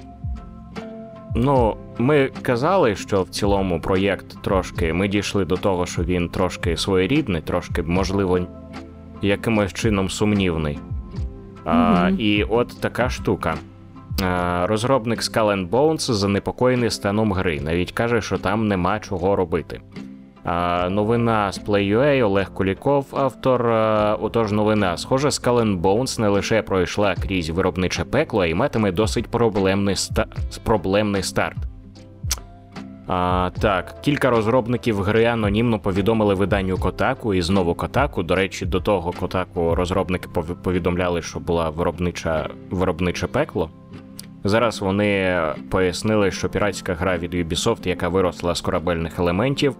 [SPEAKER 2] ну, ми казали, що в цілому проєкт трошки. Ми дійшли до того, що він трошки своєрідний, трошки, можливо, якимось чином сумнівний. А, І от така штука. Е, Розробник Skull and Bones занепокоєний станом гри. Навіть каже, що там нема чого робити. Новина з Play.ua, Олег Куліков, автор. е, Отож, новина. Схоже, Skull and Bones не лише пройшла крізь виробниче пекло, а й матиме досить проблемний, ста... проблемний старт. А, так, кілька розробників гри анонімно повідомили виданню Kotaku і знову Kotaku. До речі, до того Kotaku розробники повідомляли, що була виробнича, виробниче пекло. Зараз вони пояснили, що піратська гра від Ubisoft, яка виросла з корабельних елементів,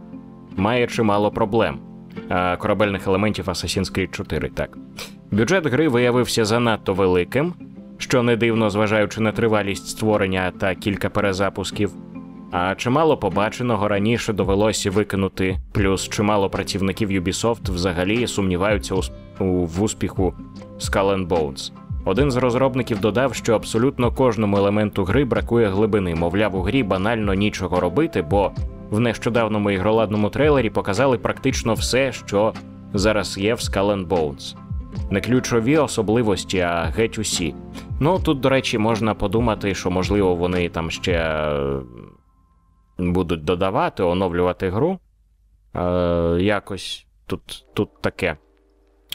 [SPEAKER 2] має чимало проблем. А, корабельних елементів Assassin's Creed 4, так. Бюджет гри виявився занадто великим, що не дивно, зважаючи на тривалість створення та кілька перезапусків. А чимало побаченого раніше довелося викинути, плюс чимало працівників Ubisoft взагалі сумніваються у, у- в успіху Skull and Bones. Один з розробників додав, що абсолютно кожному елементу гри бракує глибини. Мовляв, у грі банально нічого робити, бо в нещодавному ігроладному трейлері показали практично все, що зараз є в Skull and Bones. Не ключові особливості, а геть усі. Ну тут, до речі, можна подумати, що можливо вони там ще будуть додавати, оновлювати гру. Е, якось тут, тут таке.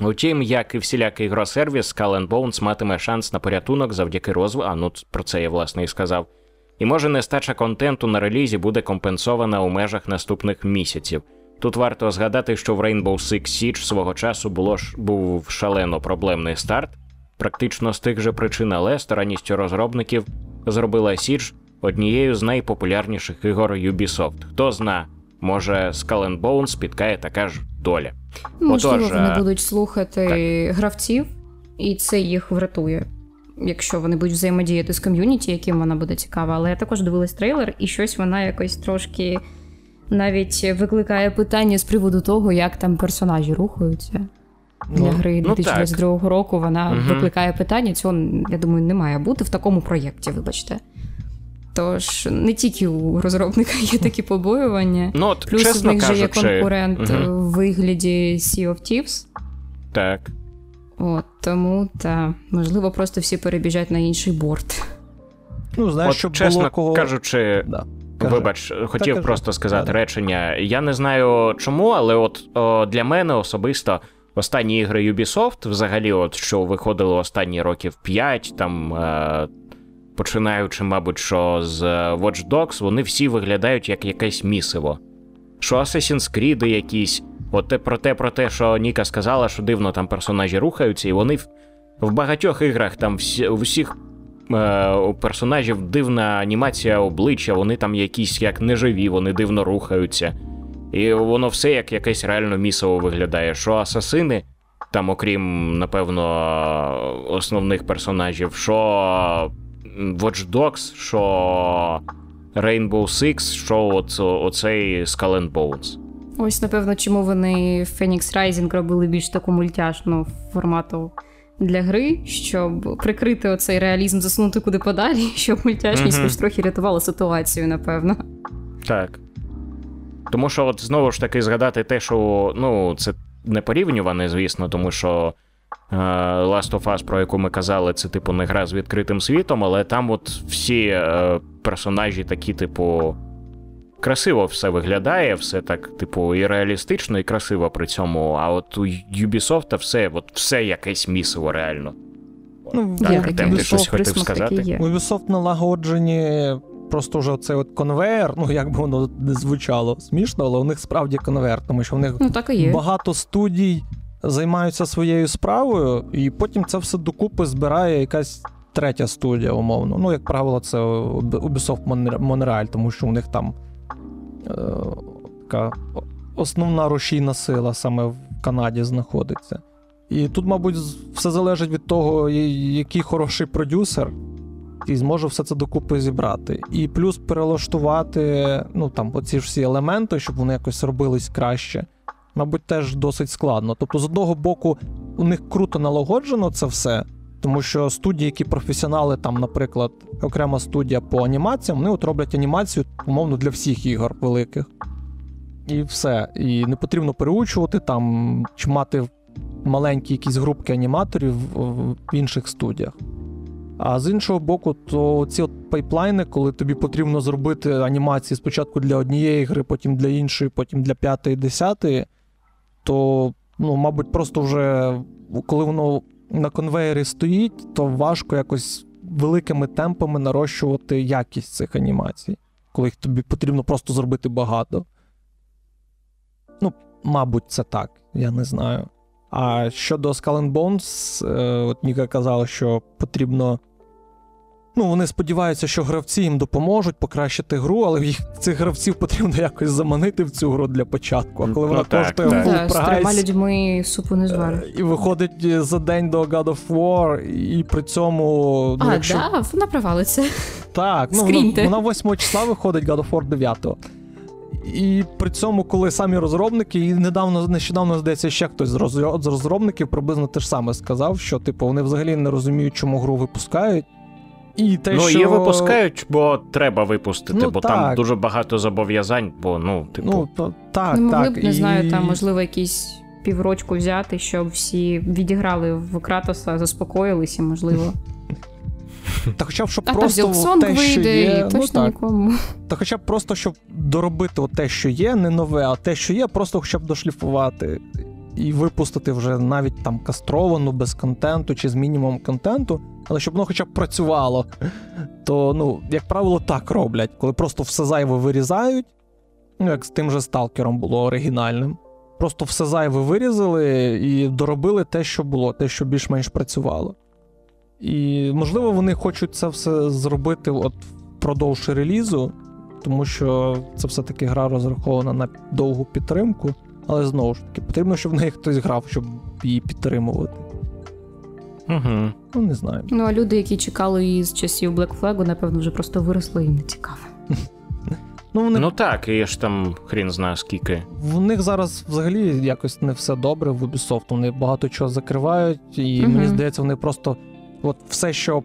[SPEAKER 2] Утім, як і всілякий гросервіс, Skull Bones матиме шанс на порятунок завдяки розвитку. А ну про це я власне і сказав. І може нестача контенту на релізі буде компенсована у межах наступних місяців. Тут варто згадати, що в Rainbow Six Siege свого часу було ж був шалено проблемний старт, практично з тих же причин, але старанністю розробників зробила Siege однією з найпопулярніших ігор Ubisoft. Хто зна, може Skull and Bones спіткає така ж доля.
[SPEAKER 4] Можливо,
[SPEAKER 2] Отож,
[SPEAKER 4] вони
[SPEAKER 2] е,
[SPEAKER 4] будуть слухати гравців, і це їх врятує. Якщо вони будуть взаємодіяти з ком'юніті, яким вона буде цікава. Але я також дивилась трейлер, і щось вона якось трошки навіть викликає питання з приводу того, як там персонажі рухаються. Для
[SPEAKER 3] Ну,
[SPEAKER 4] гри
[SPEAKER 2] ну
[SPEAKER 4] 2022 року вона
[SPEAKER 2] Мгм.
[SPEAKER 4] викликає питання. Цього, я думаю, не має бути в такому проєкті, вибачте. Тож не тільки у розробника є такі побоювання.
[SPEAKER 2] Ну, от,
[SPEAKER 4] Плюс
[SPEAKER 2] чесно
[SPEAKER 4] в них же є конкурент е, в вигляді Sea of Thieves.
[SPEAKER 2] Так.
[SPEAKER 4] От тому та можливо просто всі перебіжать на інший борт.
[SPEAKER 3] Ну, знаєш,
[SPEAKER 2] От,
[SPEAKER 3] щоб
[SPEAKER 2] чесно
[SPEAKER 3] було кого.
[SPEAKER 2] кажучи,
[SPEAKER 3] Да. Кажи.
[SPEAKER 2] Вибач, хотів
[SPEAKER 3] кажи.
[SPEAKER 2] просто сказати
[SPEAKER 3] Да-да.
[SPEAKER 2] речення. Я не знаю чому, але от о, для мене особисто останні ігри Ubisoft, взагалі, от що виходили останні років 5, там е, починаючи, мабуть, що з е, Watch Dogs, вони всі виглядають як якесь місиво. Що Assassin's Creed якісь, от те про те, про те, що Ніка сказала, що дивно там персонажі рухаються, і вони в, в багатьох іграх там всі, у всіх е, у персонажів дивна анімація обличчя, вони там якісь як неживі, вони дивно рухаються. І воно все як якесь реально місово виглядає. Що асасини, там, окрім, напевно, основних персонажів, що Watch Dogs, що Rainbow Six, що от, оцей Skull and Bones.
[SPEAKER 4] Ось, напевно, чому вони Phoenix Rising робили більш таку мультяшну формату для гри, щоб прикрити оцей реалізм, засунути куди подалі, [LAUGHS] щоб мультяшність хоч трохи рятувала ситуацію, напевно.
[SPEAKER 2] Так. Тому що, от знову ж таки, згадати те, що ну, це не порівнюване, звісно, тому що Last of Us, про яку ми казали, це, типу, не гра з відкритим світом, але там от всі е, персонажі такі, типу, красиво все виглядає, все так, типу, і реалістично, і красиво при цьому. А от у Ubisoft все, от все якесь місиво реально.
[SPEAKER 3] Ну,
[SPEAKER 2] Так, Артем, ти щось хотів сказати?
[SPEAKER 3] У Ubisoft налагоджені просто вже цей от конвейер, ну як би воно не звучало смішно, але у них справді конвейер, тому що у них
[SPEAKER 4] Ну, так і є.
[SPEAKER 3] багато студій займаються своєю справою, і потім це все докупи збирає якась третя студія, умовно. Ну, як правило, це Ubisoft Mon- Montreal, тому що у них там е, така основна рушійна сила саме в Канаді знаходиться. І тут, мабуть, все залежить від того, який хороший продюсер, і зможе все це докупи зібрати. І плюс перелаштувати ну, там, оці ж всі елементи, щоб вони якось робились краще мабуть, теж досить складно. Тобто, з одного боку, у них круто налагоджено це все, тому що студії, які професіонали, там, наприклад, окрема студія по анімаціям, вони от роблять анімацію, умовно, для всіх ігор великих. І все. І не потрібно переучувати там чи мати маленькі якісь групки аніматорів в інших студіях. А з іншого боку, то ці от пайплайни, коли тобі потрібно зробити анімації спочатку для однієї гри, потім для іншої, потім для п'ятої, десятої, то, ну, мабуть, просто вже коли воно на конвеєрі стоїть, то важко якось великими темпами нарощувати якість цих анімацій, коли їх тобі потрібно просто зробити багато. Ну, мабуть, це так, я не знаю. А щодо Skull and Bones, е, от Ніка казала, що потрібно. Ну, вони сподіваються, що гравці їм допоможуть покращити гру, але їх цих гравців потрібно якось заманити в цю гру для початку. А коли
[SPEAKER 2] Ну,
[SPEAKER 3] вона
[SPEAKER 2] так,
[SPEAKER 3] коштує
[SPEAKER 2] так.
[SPEAKER 3] full
[SPEAKER 4] Да, з трьома людьми супу не звариш.
[SPEAKER 3] е, і виходить за день до God of War, і при цьому. Ну,
[SPEAKER 4] А,
[SPEAKER 3] якщо...
[SPEAKER 4] да, вона провалиться.
[SPEAKER 3] Так, ну вона,
[SPEAKER 4] Скріньте.
[SPEAKER 3] вона 8 числа виходить God of War 9. І при цьому, коли самі розробники, і недавно, нещодавно, здається, ще хтось з з розробників приблизно те ж саме сказав, що типу вони взагалі не розуміють, чому гру випускають. І те,
[SPEAKER 2] ну,
[SPEAKER 3] що...
[SPEAKER 2] її випускають, бо треба випустити,
[SPEAKER 3] Ну,
[SPEAKER 2] бо
[SPEAKER 3] так.
[SPEAKER 2] там дуже багато зобов'язань, бо, ну, типу.
[SPEAKER 3] Ну, то, так,
[SPEAKER 4] могли
[SPEAKER 3] так.
[SPEAKER 4] б, не
[SPEAKER 3] і...
[SPEAKER 4] знаю, там, можливо, якісь піврочку взяти, щоб всі відіграли в Кратоса, заспокоїлися, можливо. [LAUGHS]
[SPEAKER 3] Та хоча б щоб
[SPEAKER 4] А там
[SPEAKER 3] просто
[SPEAKER 4] Зілксонг
[SPEAKER 3] те, що є,
[SPEAKER 4] і
[SPEAKER 3] ну,
[SPEAKER 4] точно
[SPEAKER 3] так.
[SPEAKER 4] нікому.
[SPEAKER 3] Та хоча б просто, щоб доробити от те, що є, не нове, а те, що є, просто хоча б дошліфувати і випустити вже навіть там кастровану без контенту чи з мінімумом контенту, але щоб воно хоча б працювало. То, ну, як правило, так роблять, коли просто все зайве вирізають, ну, як з тим же сталкером було оригінальним. Просто все зайве вирізали і доробили те, що було, те, що більш-менш працювало. І, можливо, вони хочуть це все зробити от впродовж релізу, тому що це все-таки гра розрахована на довгу підтримку. Але знову ж таки, потрібно, щоб в неї хтось грав, щоб її підтримувати.
[SPEAKER 2] Угу.
[SPEAKER 3] Ну, не знаю.
[SPEAKER 4] Ну, а люди, які чекали її з часів Black Flag, напевно, вже просто виросли їм не цікаво. [LAUGHS]
[SPEAKER 3] Ну, вони,
[SPEAKER 2] Ну так, і ж там хрін знає скільки.
[SPEAKER 3] в них зараз взагалі якось не все добре в Ubisoft. Вони багато чого закривають, і
[SPEAKER 4] Мгм.
[SPEAKER 3] мені здається, вони просто от все, що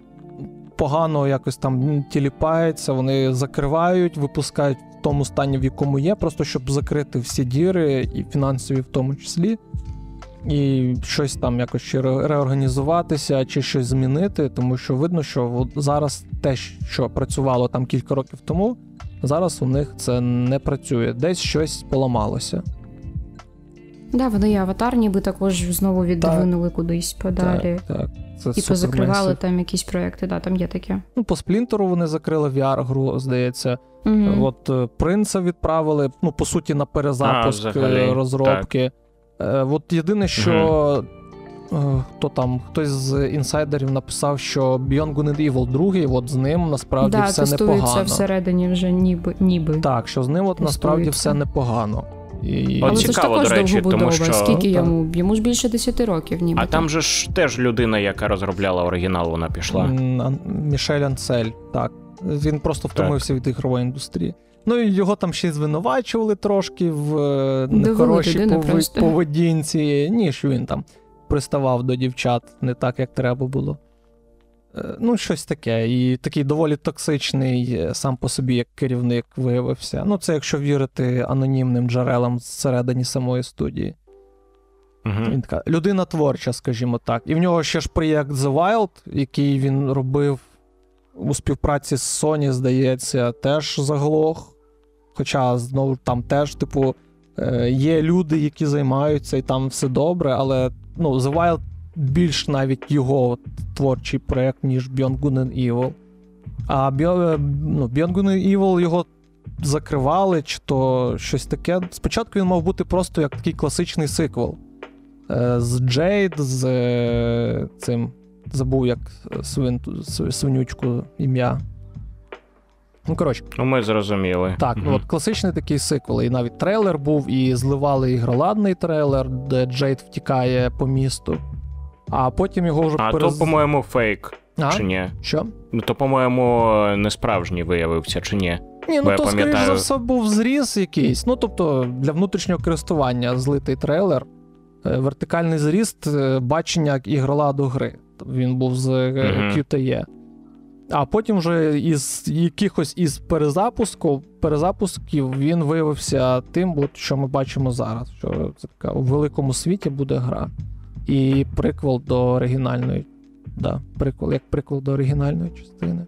[SPEAKER 3] погано якось там тіліпається, вони закривають, випускають в тому стані, в якому є, просто щоб закрити всі діри, і фінансові в тому числі. І щось там якось чи реорганізуватися, чи щось змінити, тому що видно, що зараз те, що працювало там кілька років тому, зараз у них це не працює. Десь щось поламалося.
[SPEAKER 4] Да, вони і аватар ніби також знову віддвинули кудись подалі.
[SPEAKER 3] Так, так. Це
[SPEAKER 4] І
[SPEAKER 3] супер
[SPEAKER 4] позакривали там якісь проекти, да, там є таке.
[SPEAKER 3] Ну, по сплінтеру вони закрили VR-гру, здається.
[SPEAKER 4] Угу.
[SPEAKER 3] От е, принца відправили, ну, по суті, на перезапуск
[SPEAKER 2] А, взагалі,
[SPEAKER 3] е, розробки. Е, От єдине, що е, хто там, хтось з інсайдерів написав, що Beyond Good and Evil 2, от з ним насправді
[SPEAKER 4] да,
[SPEAKER 3] все
[SPEAKER 4] тестується
[SPEAKER 3] непогано.
[SPEAKER 4] всередині вже ніби. ніби.
[SPEAKER 3] Так, що з ним от насправді все непогано. І...
[SPEAKER 4] Але це ж також
[SPEAKER 2] до речі, тому що-
[SPEAKER 4] Скільки
[SPEAKER 3] так.
[SPEAKER 4] йому? Йому ж більше 10 років, ніби.
[SPEAKER 2] А там же ж теж людина, яка розробляла оригінал, вона пішла.
[SPEAKER 3] Мішель Анцель, так. Він просто втомився від ігрової індустрії. Ну і його там ще й звинувачували трошки в е, нехорошій поведінці. Ні, що він там приставав до дівчат не так, як треба було. Е, Ну, щось таке. І такий доволі токсичний е, сам по собі як керівник виявився. Ну, це якщо вірити анонімним джерелам зсередині самої студії.
[SPEAKER 2] Угу.
[SPEAKER 3] Він така людина творча, скажімо так. І в нього ще ж проєкт The Wild, який він робив у співпраці з Sony, здається, теж заглох. Хоча знову там теж, типу, е, є люди, які займаються, і там все добре, але ну, The Wild більш навіть його творчий проєкт, ніж Beyond Good and Evil. А Beyond, е, ну, Beyond Good and Evil його закривали, чи то щось таке. Спочатку він мав бути просто як такий класичний сиквел. Е, З Джейд, з е, цим. Забув, як свин, свинючку ім'я. Ну, коротше,
[SPEAKER 2] Ну, ми зрозуміли.
[SPEAKER 3] так, ну от класичний такий сиквел. І навіть трейлер був, і зливали ігроладний трейлер, де Джейд втікає по місту. А потім його вже
[SPEAKER 2] А
[SPEAKER 3] перез-
[SPEAKER 2] то, по-моєму, фейк,
[SPEAKER 3] А?
[SPEAKER 2] чи ні?
[SPEAKER 3] Що?
[SPEAKER 2] Ну, то, по-моєму, не справжній виявився, чи ні?
[SPEAKER 3] Ні, ну
[SPEAKER 2] я
[SPEAKER 3] то, скоріш за все, був зріз якийсь. Ну, тобто, для внутрішнього користування злитий трейлер, е, вертикальний зріст е, бачення ігроладу гри. Він був з е,
[SPEAKER 2] Мгм.
[SPEAKER 3] QTE. А потім вже із якихось із перезапуску, перезапусків він виявився тим, що ми бачимо зараз. Що це така у великому світі буде гра. І приквел до оригінальної. Да, приквел, як приквел до оригінальної частини.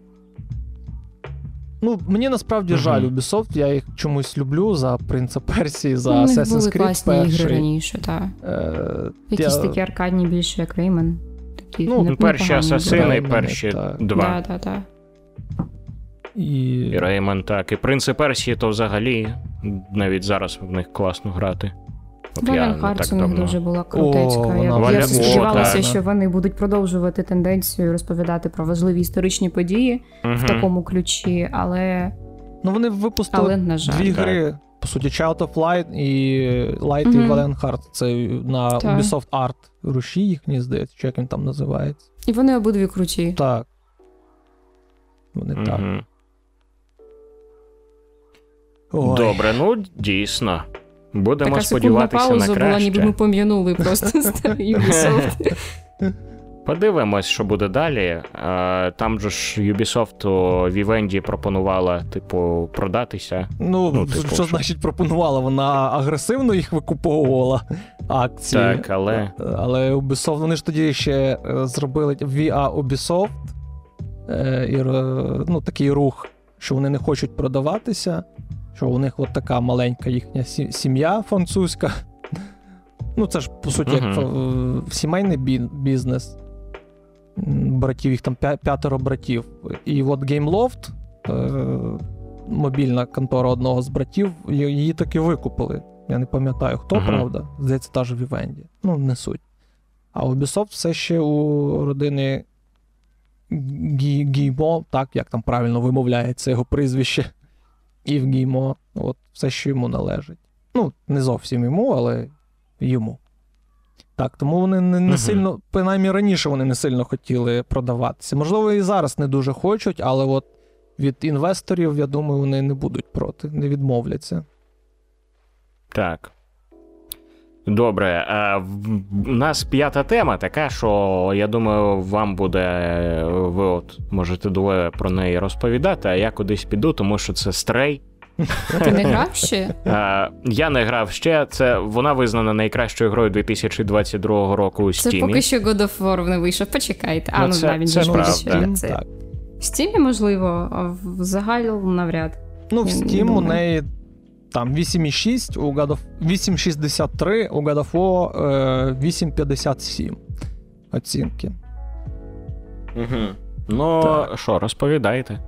[SPEAKER 3] Ну, мені насправді
[SPEAKER 2] Мгм.
[SPEAKER 3] жаль Ubisoft, я їх чомусь люблю за Принца Персії, за
[SPEAKER 4] Ну,
[SPEAKER 3] Assassin's
[SPEAKER 4] були
[SPEAKER 3] Creed
[SPEAKER 4] класні ігри раніше, так.
[SPEAKER 3] Е,
[SPEAKER 4] Якісь
[SPEAKER 3] я-
[SPEAKER 4] такі аркадні більше, як Реймен. Такі
[SPEAKER 3] Ну,
[SPEAKER 4] не-
[SPEAKER 2] Перші асасини, перші
[SPEAKER 3] так.
[SPEAKER 2] два.
[SPEAKER 4] Да, да, да.
[SPEAKER 3] І...
[SPEAKER 2] І Реймон, так. І принцип Персії, то взагалі навіть зараз в них класно грати. Так
[SPEAKER 4] у них дуже була крутецька.
[SPEAKER 3] О,
[SPEAKER 4] я
[SPEAKER 3] вона
[SPEAKER 4] я сподівалася, що вони будуть продовжувати тенденцію розповідати про важливі історичні події
[SPEAKER 2] Мгм.
[SPEAKER 4] в такому ключі, але,
[SPEAKER 3] Ну, вони випустили
[SPEAKER 4] але на жаль.
[SPEAKER 3] дві
[SPEAKER 2] Так.
[SPEAKER 3] гри. По суті, Child of Light і Light і Valiant Heart. Це на
[SPEAKER 4] Так.
[SPEAKER 3] Ubisoft Art руші їхні, здається, чи як він там називається.
[SPEAKER 4] І вони обидві круті.
[SPEAKER 3] Так. Вони так. Ой.
[SPEAKER 2] Добре, ну дійсно. Будемо
[SPEAKER 4] Така
[SPEAKER 2] сподіватися
[SPEAKER 4] пауза
[SPEAKER 2] на
[SPEAKER 4] була, ніби ми пом'янули просто [LAUGHS] старий Ubisoft.
[SPEAKER 2] Подивимось, що буде далі. Е, Там же ж Ubisoft у Vivendi пропонувала, типу, продатися.
[SPEAKER 3] Ну,
[SPEAKER 2] Ну, типу,
[SPEAKER 3] що
[SPEAKER 2] що?
[SPEAKER 3] значить пропонувала? Вона агресивно їх викуповувала акції.
[SPEAKER 2] Так, але
[SPEAKER 3] Але Ubisoft, вони ж тоді ще е, зробили VA Ubisoft, е, і, ну, такий рух, що вони не хочуть продаватися, що у них от така маленька їхня сім'я французька. Ну, це ж, по суті, як
[SPEAKER 2] Мгм.
[SPEAKER 3] е, сімейний бізнес. Братів, їх там п'ятеро братів. І от GameLoft, е, мобільна контора одного з братів, її таки викупили. Я не пам'ятаю, хто,
[SPEAKER 2] Мгм.
[SPEAKER 3] правда. Здається, та ж Vivendi. Ну, не суть. А Ubisoft все ще у родини Гі- Гіймо, так, як там правильно вимовляється його прізвище. І в гімо. от все, що йому належить. Ну, не зовсім йому, але йому. Так, тому вони не, не
[SPEAKER 2] Мгм.
[SPEAKER 3] сильно, принаймні раніше вони не сильно хотіли продаватися. Можливо, і зараз не дуже хочуть, але от від інвесторів, я думаю, вони не будуть проти, не відмовляться.
[SPEAKER 2] так. Добре, а в- у нас п'ята тема така, що я думаю, вам буде. Ви от можете двоє про неї розповідати, а я кудись піду, тому що це стрей.
[SPEAKER 4] Ти не грав ще?
[SPEAKER 2] А, [LAUGHS] я не грав ще. Це вона визнана найкращою грою 2022 року у
[SPEAKER 4] Це поки що God of War не вийшов. Почекайте. А,
[SPEAKER 2] Ну,
[SPEAKER 4] ну,
[SPEAKER 2] це-
[SPEAKER 4] да, він
[SPEAKER 2] це правда.
[SPEAKER 4] Це...
[SPEAKER 3] так.
[SPEAKER 4] В Steam, можливо, а в загал навряд.
[SPEAKER 3] Ну, в Steam у неї там 8,6, у God of 8,63, у God of War е, 8,57 оцінки.
[SPEAKER 2] Угу. Ну,
[SPEAKER 3] Так.
[SPEAKER 2] що, розповідайте.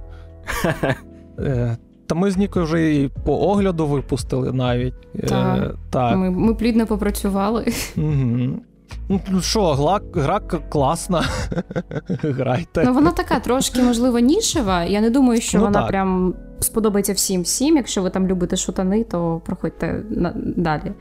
[SPEAKER 3] Е, та ми з Нікою вже і по огляду випустили навіть. Е,
[SPEAKER 4] Так.
[SPEAKER 3] так.
[SPEAKER 4] Ми, ми плідно попрацювали.
[SPEAKER 3] Угу. Ну що, гла, гра класна. [LAUGHS] Грайте.
[SPEAKER 4] Ну вона така трошки, можливо, нішева. Я не думаю, що
[SPEAKER 3] Ну,
[SPEAKER 4] вона
[SPEAKER 3] так.
[SPEAKER 4] прям сподобається всім всім. Якщо ви там любите шутани, то проходьте на- далі.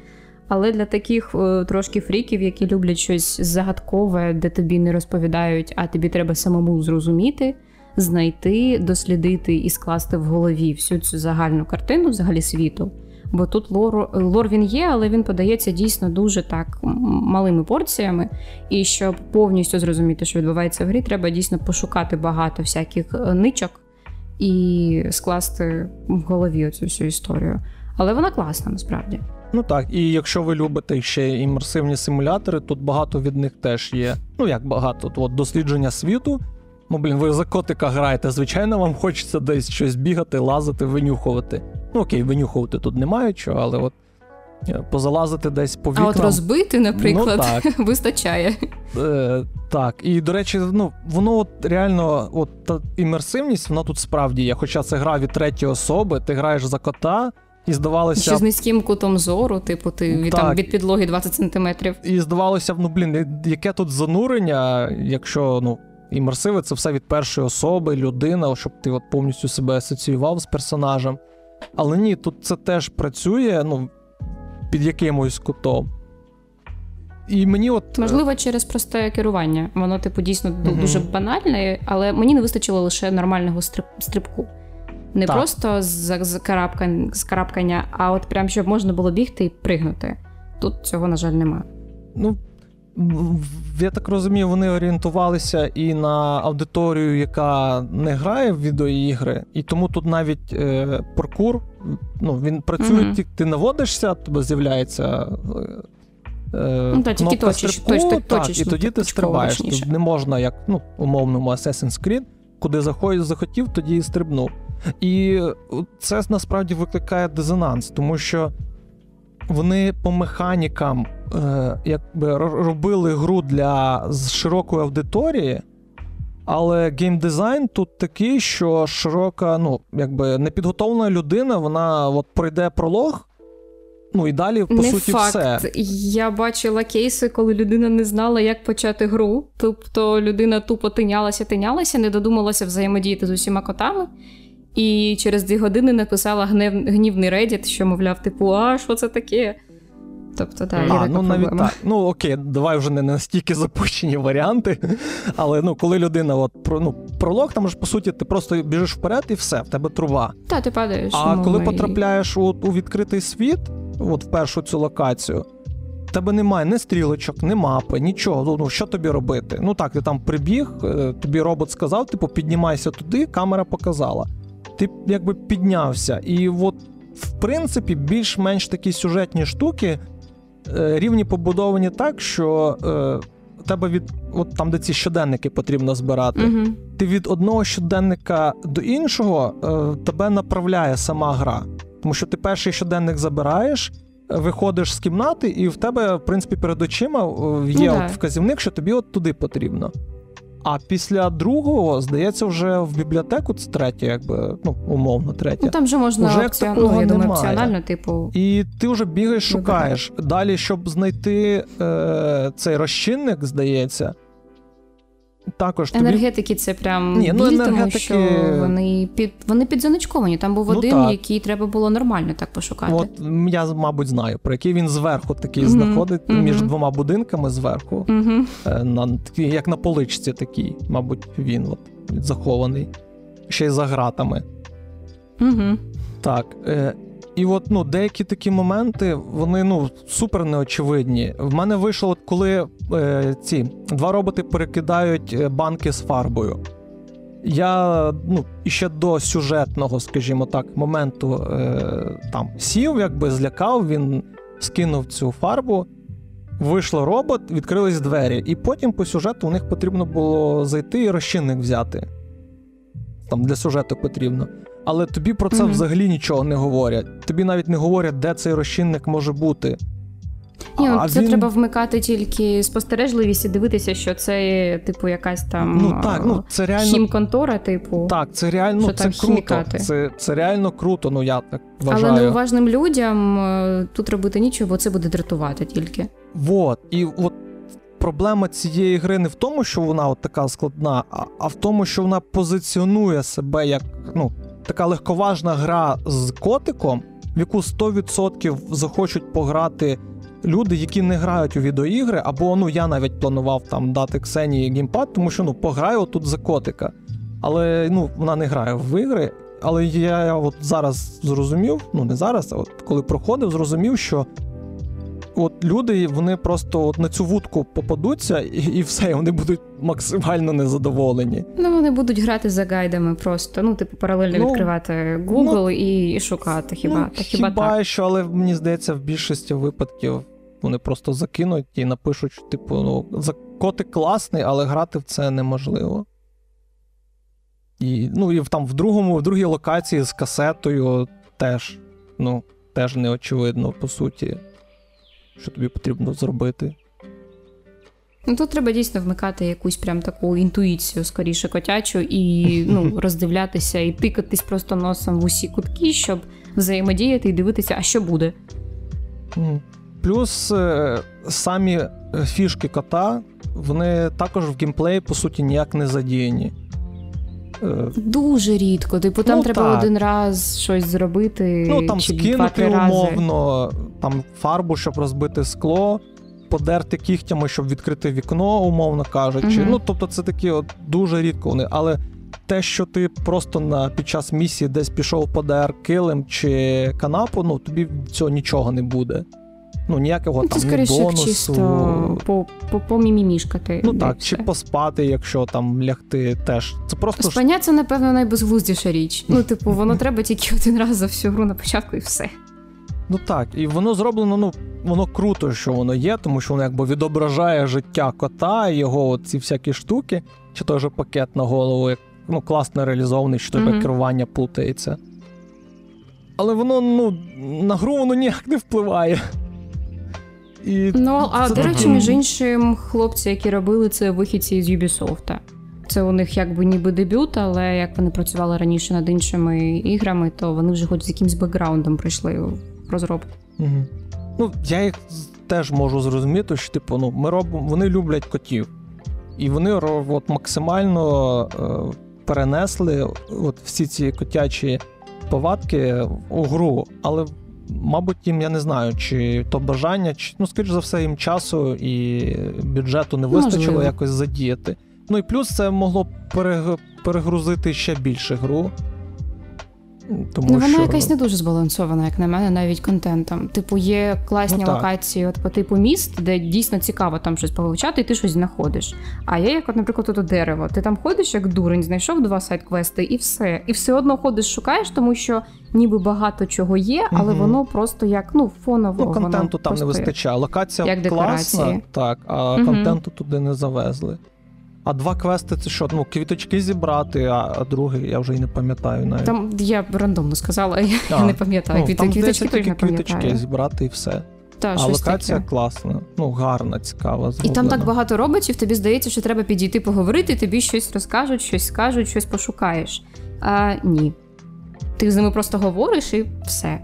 [SPEAKER 4] Але для таких е, трошки фріків, які люблять щось загадкове, де тобі не розповідають, а тобі треба самому зрозуміти, знайти, дослідити і скласти в голові всю цю загальну картину взагалі світу. Бо тут лор, лор він є, але він подається дійсно дуже так малими порціями. І щоб повністю зрозуміти, що відбувається в грі, треба дійсно пошукати багато всяких е, ничок і скласти в голові оцю всю історію. Але вона класна насправді.
[SPEAKER 3] Ну так, і якщо ви любите ще імерсивні симулятори, тут багато від них теж є. Ну як багато, от дослідження світу. Ну, блін, ви за котика граєте, звичайно, вам хочеться десь щось бігати, лазити, винюхувати. Ну окей, винюхувати тут немає чого, але от е, позалазити десь по
[SPEAKER 4] А
[SPEAKER 3] вікнам.
[SPEAKER 4] от розбити, наприклад,
[SPEAKER 3] Ну, так. [LAUGHS]
[SPEAKER 4] вистачає.
[SPEAKER 3] Е, так, і до речі, ну воно от реально, от та імерсивність, вона тут справді є. Хоча це гра від третьої особи, ти граєш за кота, і здавалося,
[SPEAKER 4] Ще з низьким кутом зору, типу, ти від, там, від підлоги 20 сантиметрів.
[SPEAKER 3] і здавалося, ну блін, яке тут занурення, якщо ну. Імерсиви це все від першої особи, людина, щоб ти от повністю себе асоціював з персонажем. Але ні, тут це теж працює, ну, під якимось кутом. І мені от.
[SPEAKER 4] Можливо, через просте керування. Воно, типу, дійсно
[SPEAKER 3] Мгм.
[SPEAKER 4] дуже банальне, але мені не вистачило лише нормального стрип- стрибку. Не
[SPEAKER 3] Так.
[SPEAKER 4] просто з- з карабкань- з карабкання, а от прям щоб можна було бігти і пригнути. Тут цього, на жаль, немає.
[SPEAKER 3] Ну, я так розумію, вони орієнтувалися і на аудиторію, яка не грає в відеоігри, і тому тут навіть е, паркур, ну, він працює,
[SPEAKER 4] Мгм.
[SPEAKER 3] тільки ти наводишся, тебе з'являється. Е, е,
[SPEAKER 4] Ну, та, тільки
[SPEAKER 3] кнопка
[SPEAKER 4] точечно,
[SPEAKER 3] стрибку,
[SPEAKER 4] точ-
[SPEAKER 3] так, і тоді ти стрибаєш. Тут не можна, як ну, умовному Assassin's Creed, куди захотів, тоді і стрибнув. І це насправді викликає дизонанс, тому що вони по механікам якби робили гру для широкої аудиторії, але геймдизайн тут такий, що широка, ну, якби непідготовлена людина, вона от пройде пролог, ну і далі, по
[SPEAKER 4] не
[SPEAKER 3] суті,
[SPEAKER 4] факт.
[SPEAKER 3] все.
[SPEAKER 4] Я бачила кейси, коли людина не знала, як почати гру. Тобто людина тупо тинялася, тинялася, не додумалася взаємодіяти з усіма котами. І через дві години написала гнев, гнівний Reddit, що, мовляв, типу, а що це таке? Тобто, так, є
[SPEAKER 3] а,
[SPEAKER 4] така
[SPEAKER 3] ну навіть
[SPEAKER 4] проблема.
[SPEAKER 3] так. Ну окей, давай вже не настільки запущені варіанти. Але ну, коли людина, от про ну, пролог, там ж по суті, ти просто біжиш вперед і все, в тебе труба.
[SPEAKER 4] Та, ти падаєш.
[SPEAKER 3] А коли
[SPEAKER 4] і-
[SPEAKER 3] потрапляєш у, у відкритий світ, от в першу цю локацію, тебе немає ні стрілочок, ні мапи, нічого. Ну, Ну що тобі робити? Ну так, ти там прибіг, е, тобі робот сказав, типу, піднімайся туди, камера показала. Ти якби піднявся. І от, в принципі, більш-менш такі сюжетні штуки рівні побудовані так, що. Е, тебе від от там, де ці щоденники потрібно збирати,
[SPEAKER 4] угу.
[SPEAKER 3] ти від одного щоденника до іншого е, тебе направляє сама гра. Тому що ти перший щоденник забираєш, е, виходиш з кімнати, і в тебе, в принципі, перед очима е, є
[SPEAKER 4] Ну
[SPEAKER 3] от вказівник, що тобі от туди потрібно. А після другого, здається, вже в бібліотеку це третє, якби, ну, умовно, третє.
[SPEAKER 4] Ну там же можна
[SPEAKER 3] Уже
[SPEAKER 4] опціон...
[SPEAKER 3] такого
[SPEAKER 4] ну, я думаю, опціонально, типу.
[SPEAKER 3] І ти вже бігаєш, шукаєш. Далі, щоб знайти е, цей розчинник, здається. Також тобі
[SPEAKER 4] Енергетики це прям
[SPEAKER 3] Ні, ну,
[SPEAKER 4] біль, тому що вони під вони підзоничковані. Там був
[SPEAKER 3] Ну,
[SPEAKER 4] один,
[SPEAKER 3] так.
[SPEAKER 4] який треба було нормально так пошукати.
[SPEAKER 3] От я, мабуть, знаю, про який він зверху такий
[SPEAKER 4] Мгм,
[SPEAKER 3] знаходить
[SPEAKER 4] мгм.
[SPEAKER 3] між двома будинками зверху, е, на, як на поличці такий, мабуть, він от, захований. Ще й за гратами. Так. Е, і от ну, деякі такі моменти, вони ну, супер неочевидні. В мене вийшло, коли е, ці два роботи перекидають е, банки з фарбою. Я ну, іще до сюжетного, скажімо так, моменту е, там сів, якби злякав, він скинув цю фарбу. Вийшло робот, відкрились двері, і потім по сюжету у них потрібно було зайти і розчинник взяти. Там для сюжету потрібно. Але тобі про це
[SPEAKER 4] Мгм.
[SPEAKER 3] взагалі нічого не говорять. Тобі навіть не говорять, де цей розчинник може бути.
[SPEAKER 4] Ні, ну,
[SPEAKER 3] А
[SPEAKER 4] це
[SPEAKER 3] він-
[SPEAKER 4] треба вмикати тільки спостережливість і дивитися, що це, типу, якась там
[SPEAKER 3] Ну так, ну це реально
[SPEAKER 4] хімконтора, типу.
[SPEAKER 3] так, це реально
[SPEAKER 4] що
[SPEAKER 3] ну, це
[SPEAKER 4] там
[SPEAKER 3] круто.
[SPEAKER 4] хімікати.
[SPEAKER 3] Це, це реально круто. Ну я так вважаю.
[SPEAKER 4] Але неуважним людям е, тут робити нічого, бо це буде дратувати тільки.
[SPEAKER 3] Вот. І от проблема цієї гри не в тому, що вона от така складна, а, а в тому, що вона позиціонує себе як ну, така легковажна гра з котиком, в яку 100% захочуть пограти люди, які не грають у відеоігри, або ну я навіть планував там дати Ксенії геймпад, тому що ну пограю тут за котика. Але ну, вона не грає в ігри. Але я от зараз зрозумів, ну не зараз, а от коли проходив, зрозумів, що от люди вони просто от на цю вудку попадуться, і, і все, вони будуть максимально незадоволені.
[SPEAKER 4] Ну, вони будуть грати за гайдами просто. Ну, типу, паралельно
[SPEAKER 3] Ну,
[SPEAKER 4] відкривати Google і, і шукати. Хіба
[SPEAKER 3] ну,
[SPEAKER 4] та хіба,
[SPEAKER 3] хіба
[SPEAKER 4] так?
[SPEAKER 3] що, але мені здається, в більшості випадків вони просто закинуть і напишуть, що, типу, ну, за котик класний, але грати в це неможливо. І, ну, і в- там в другому, в другій локації з касетою теж, ну, теж не очевидно, по суті, що тобі потрібно зробити.
[SPEAKER 4] Ну тут треба дійсно вмикати якусь прям таку інтуїцію, скоріше котячу, і [LAUGHS] ну, роздивлятися і тикатись просто носом в усі кутки, щоб взаємодіяти і дивитися, а що буде.
[SPEAKER 3] Плюс е, самі е, фішки кота, вони також в геймплеї, по суті, ніяк не задіяні. Е,
[SPEAKER 4] Дуже рідко. Типу, там
[SPEAKER 3] Ну,
[SPEAKER 4] треба
[SPEAKER 3] так.
[SPEAKER 4] один раз щось зробити.
[SPEAKER 3] Ну, там
[SPEAKER 4] чи
[SPEAKER 3] скинути
[SPEAKER 4] рази.
[SPEAKER 3] умовно, там фарбу, щоб розбити скло, подерти кігтями, щоб відкрити вікно, умовно кажучи.
[SPEAKER 4] Мгм.
[SPEAKER 3] Ну, тобто, це такі от дуже рідко вони. Але те, що ти просто на під час місії десь пішов подер килим чи канапу, ну тобі цього нічого не буде. Ну, ніякого
[SPEAKER 4] Ну,
[SPEAKER 3] там
[SPEAKER 4] це скоріше
[SPEAKER 3] бонусу.
[SPEAKER 4] чисто по, по, помімімішкати.
[SPEAKER 3] Ну так,
[SPEAKER 4] все.
[SPEAKER 3] чи поспати, якщо там лягти теж. Це просто ж
[SPEAKER 4] Спання це, напевно, найбезглуздіша річ. Ну, типу, воно треба тільки один раз за всю гру на початку і все.
[SPEAKER 3] Ну так, і воно зроблено, ну, воно круто, що воно є, тому що воно якби відображає життя кота, його ці всякі штуки, чи той же пакет на голову, як ну, класно реалізований, що тебе
[SPEAKER 4] Мгм.
[SPEAKER 3] керування плутається. Але воно, ну, на гру воно ніяк не впливає. І
[SPEAKER 4] Ну, а
[SPEAKER 3] це
[SPEAKER 4] до речі, між іншим, хлопці, які робили це вихідці з Ubisoft. Це у них якби ніби дебют, але як вони працювали раніше над іншими іграми, то вони вже хоч з якимсь бекграундом прийшли розробку.
[SPEAKER 3] Угу. Ну, я їх теж можу зрозуміти, що типу, ну, ми робимо, вони люблять котів. І вони от, максимально е, перенесли от, всі ці котячі повадки у гру. Але, мабуть, їм я не знаю, чи то бажання, чи ну, скоріш за все, їм часу і бюджету не вистачило
[SPEAKER 4] Можливо.
[SPEAKER 3] якось задіяти. Ну і плюс це могло перег- перегрузити ще більше гру. Тому
[SPEAKER 4] ну, вона
[SPEAKER 3] що...
[SPEAKER 4] якась не дуже збалансована, як на мене, навіть контентом. Типу, є класні
[SPEAKER 3] Ну,
[SPEAKER 4] локації, от по типу міст, де дійсно цікаво там щось повивчати, і ти щось знаходиш. А є, як, от, наприклад, ото дерево. Ти там ходиш як дурень, знайшов два сайт-квести, і все. І все одно ходиш, шукаєш, тому що ніби багато чого є, але
[SPEAKER 3] Мгм.
[SPEAKER 4] воно просто як ну фоново.
[SPEAKER 3] Ну,
[SPEAKER 4] воно
[SPEAKER 3] контенту там не вистачає. Локація
[SPEAKER 4] як
[SPEAKER 3] класна, так, а
[SPEAKER 4] Мгм.
[SPEAKER 3] контенту туди не завезли. А два квести це що? Ну, квіточки зібрати, а, другий я вже й не пам'ятаю навіть.
[SPEAKER 4] Там я рандомно сказала, [LAUGHS] я
[SPEAKER 3] А,
[SPEAKER 4] не пам'ятаю.
[SPEAKER 3] ну,
[SPEAKER 4] Квіти-
[SPEAKER 3] там
[SPEAKER 4] квіточки теж
[SPEAKER 3] квіточки зібрати і все.
[SPEAKER 4] Та,
[SPEAKER 3] а локація
[SPEAKER 4] таке.
[SPEAKER 3] класна, ну, гарна, цікава.
[SPEAKER 4] І там так багато роботів, тобі здається, що треба підійти поговорити, тобі щось розкажуть, щось скажуть, щось пошукаєш. А ні. Ти з ними просто говориш і все.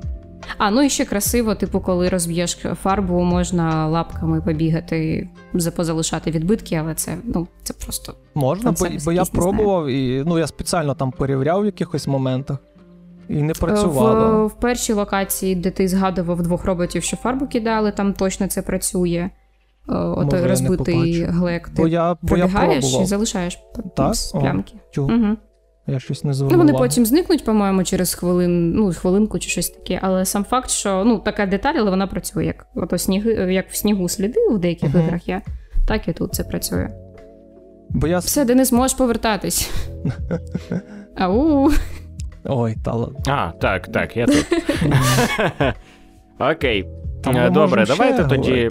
[SPEAKER 4] А, ну і ще красиво, типу, коли розб'єш фарбу, можна лапками побігати, позалишати відбитки, але це, ну, це просто.
[SPEAKER 3] Можна, бо, бо я пробував і ну, я спеціально там перевіряв в якихось моментах і не працювало.
[SPEAKER 4] в першій локації, де ти згадував двох роботів, що фарбу кидали, там точно це працює. О,
[SPEAKER 3] Може, я
[SPEAKER 4] Отой
[SPEAKER 3] не
[SPEAKER 4] розбитий глек.
[SPEAKER 3] Бо
[SPEAKER 4] Ти
[SPEAKER 3] я, бо я
[SPEAKER 4] пробігаєш
[SPEAKER 3] пробував.
[SPEAKER 4] і залишаєш
[SPEAKER 3] Так? О.
[SPEAKER 4] плямки.
[SPEAKER 3] Тю,
[SPEAKER 4] Угу.
[SPEAKER 3] Я щось не
[SPEAKER 4] Ну, вони
[SPEAKER 3] увагу.
[SPEAKER 4] потім зникнуть, по-моєму, через хвилин, ну, хвилинку чи щось таке. Але сам факт, що ну, така деталь, але вона працює. Як, ото сніги, як в снігу сліди в деяких
[SPEAKER 3] Мгм.
[SPEAKER 4] іграх є, так і тут це працює.
[SPEAKER 3] Бо я...
[SPEAKER 4] Все, де не зможеш повертатись. [LAUGHS] Ау.
[SPEAKER 3] Ой, та.
[SPEAKER 2] А, так, так, я тут. [LAUGHS] Окей.
[SPEAKER 3] Там
[SPEAKER 2] Е, Добре, давайте тоді.